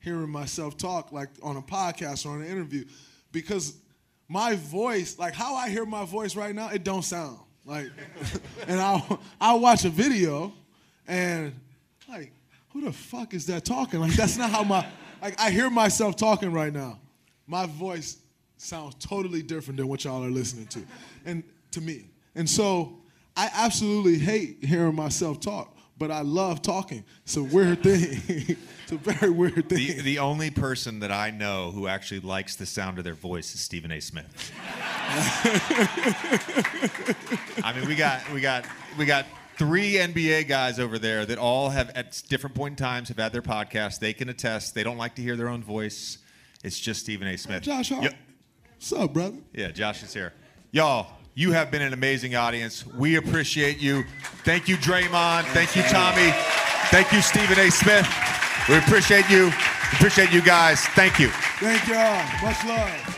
hearing myself talk like on a podcast or on an interview because my voice, like how I hear my voice right now, it don't sound like. and I'll I'll watch a video, and like, who the fuck is that talking? Like that's not how my like I hear myself talking right now. My voice sounds totally different than what y'all are listening to, and to me. And so I absolutely hate hearing myself talk, but I love talking. It's a weird thing. it's a very weird thing. The, the only person that I know who actually likes the sound of their voice is Stephen A. Smith. I mean, we got we got we got three NBA guys over there that all have at different point in times have had their podcast. They can attest. They don't like to hear their own voice. It's just Stephen A. Smith. Josh Hart. What's up, brother? Yeah, Josh is here. Y'all, you have been an amazing audience. We appreciate you. Thank you, Draymond. Thank you, Tommy. Thank you, Stephen A. Smith. We appreciate you. Appreciate you guys. Thank you. Thank y'all. Much love.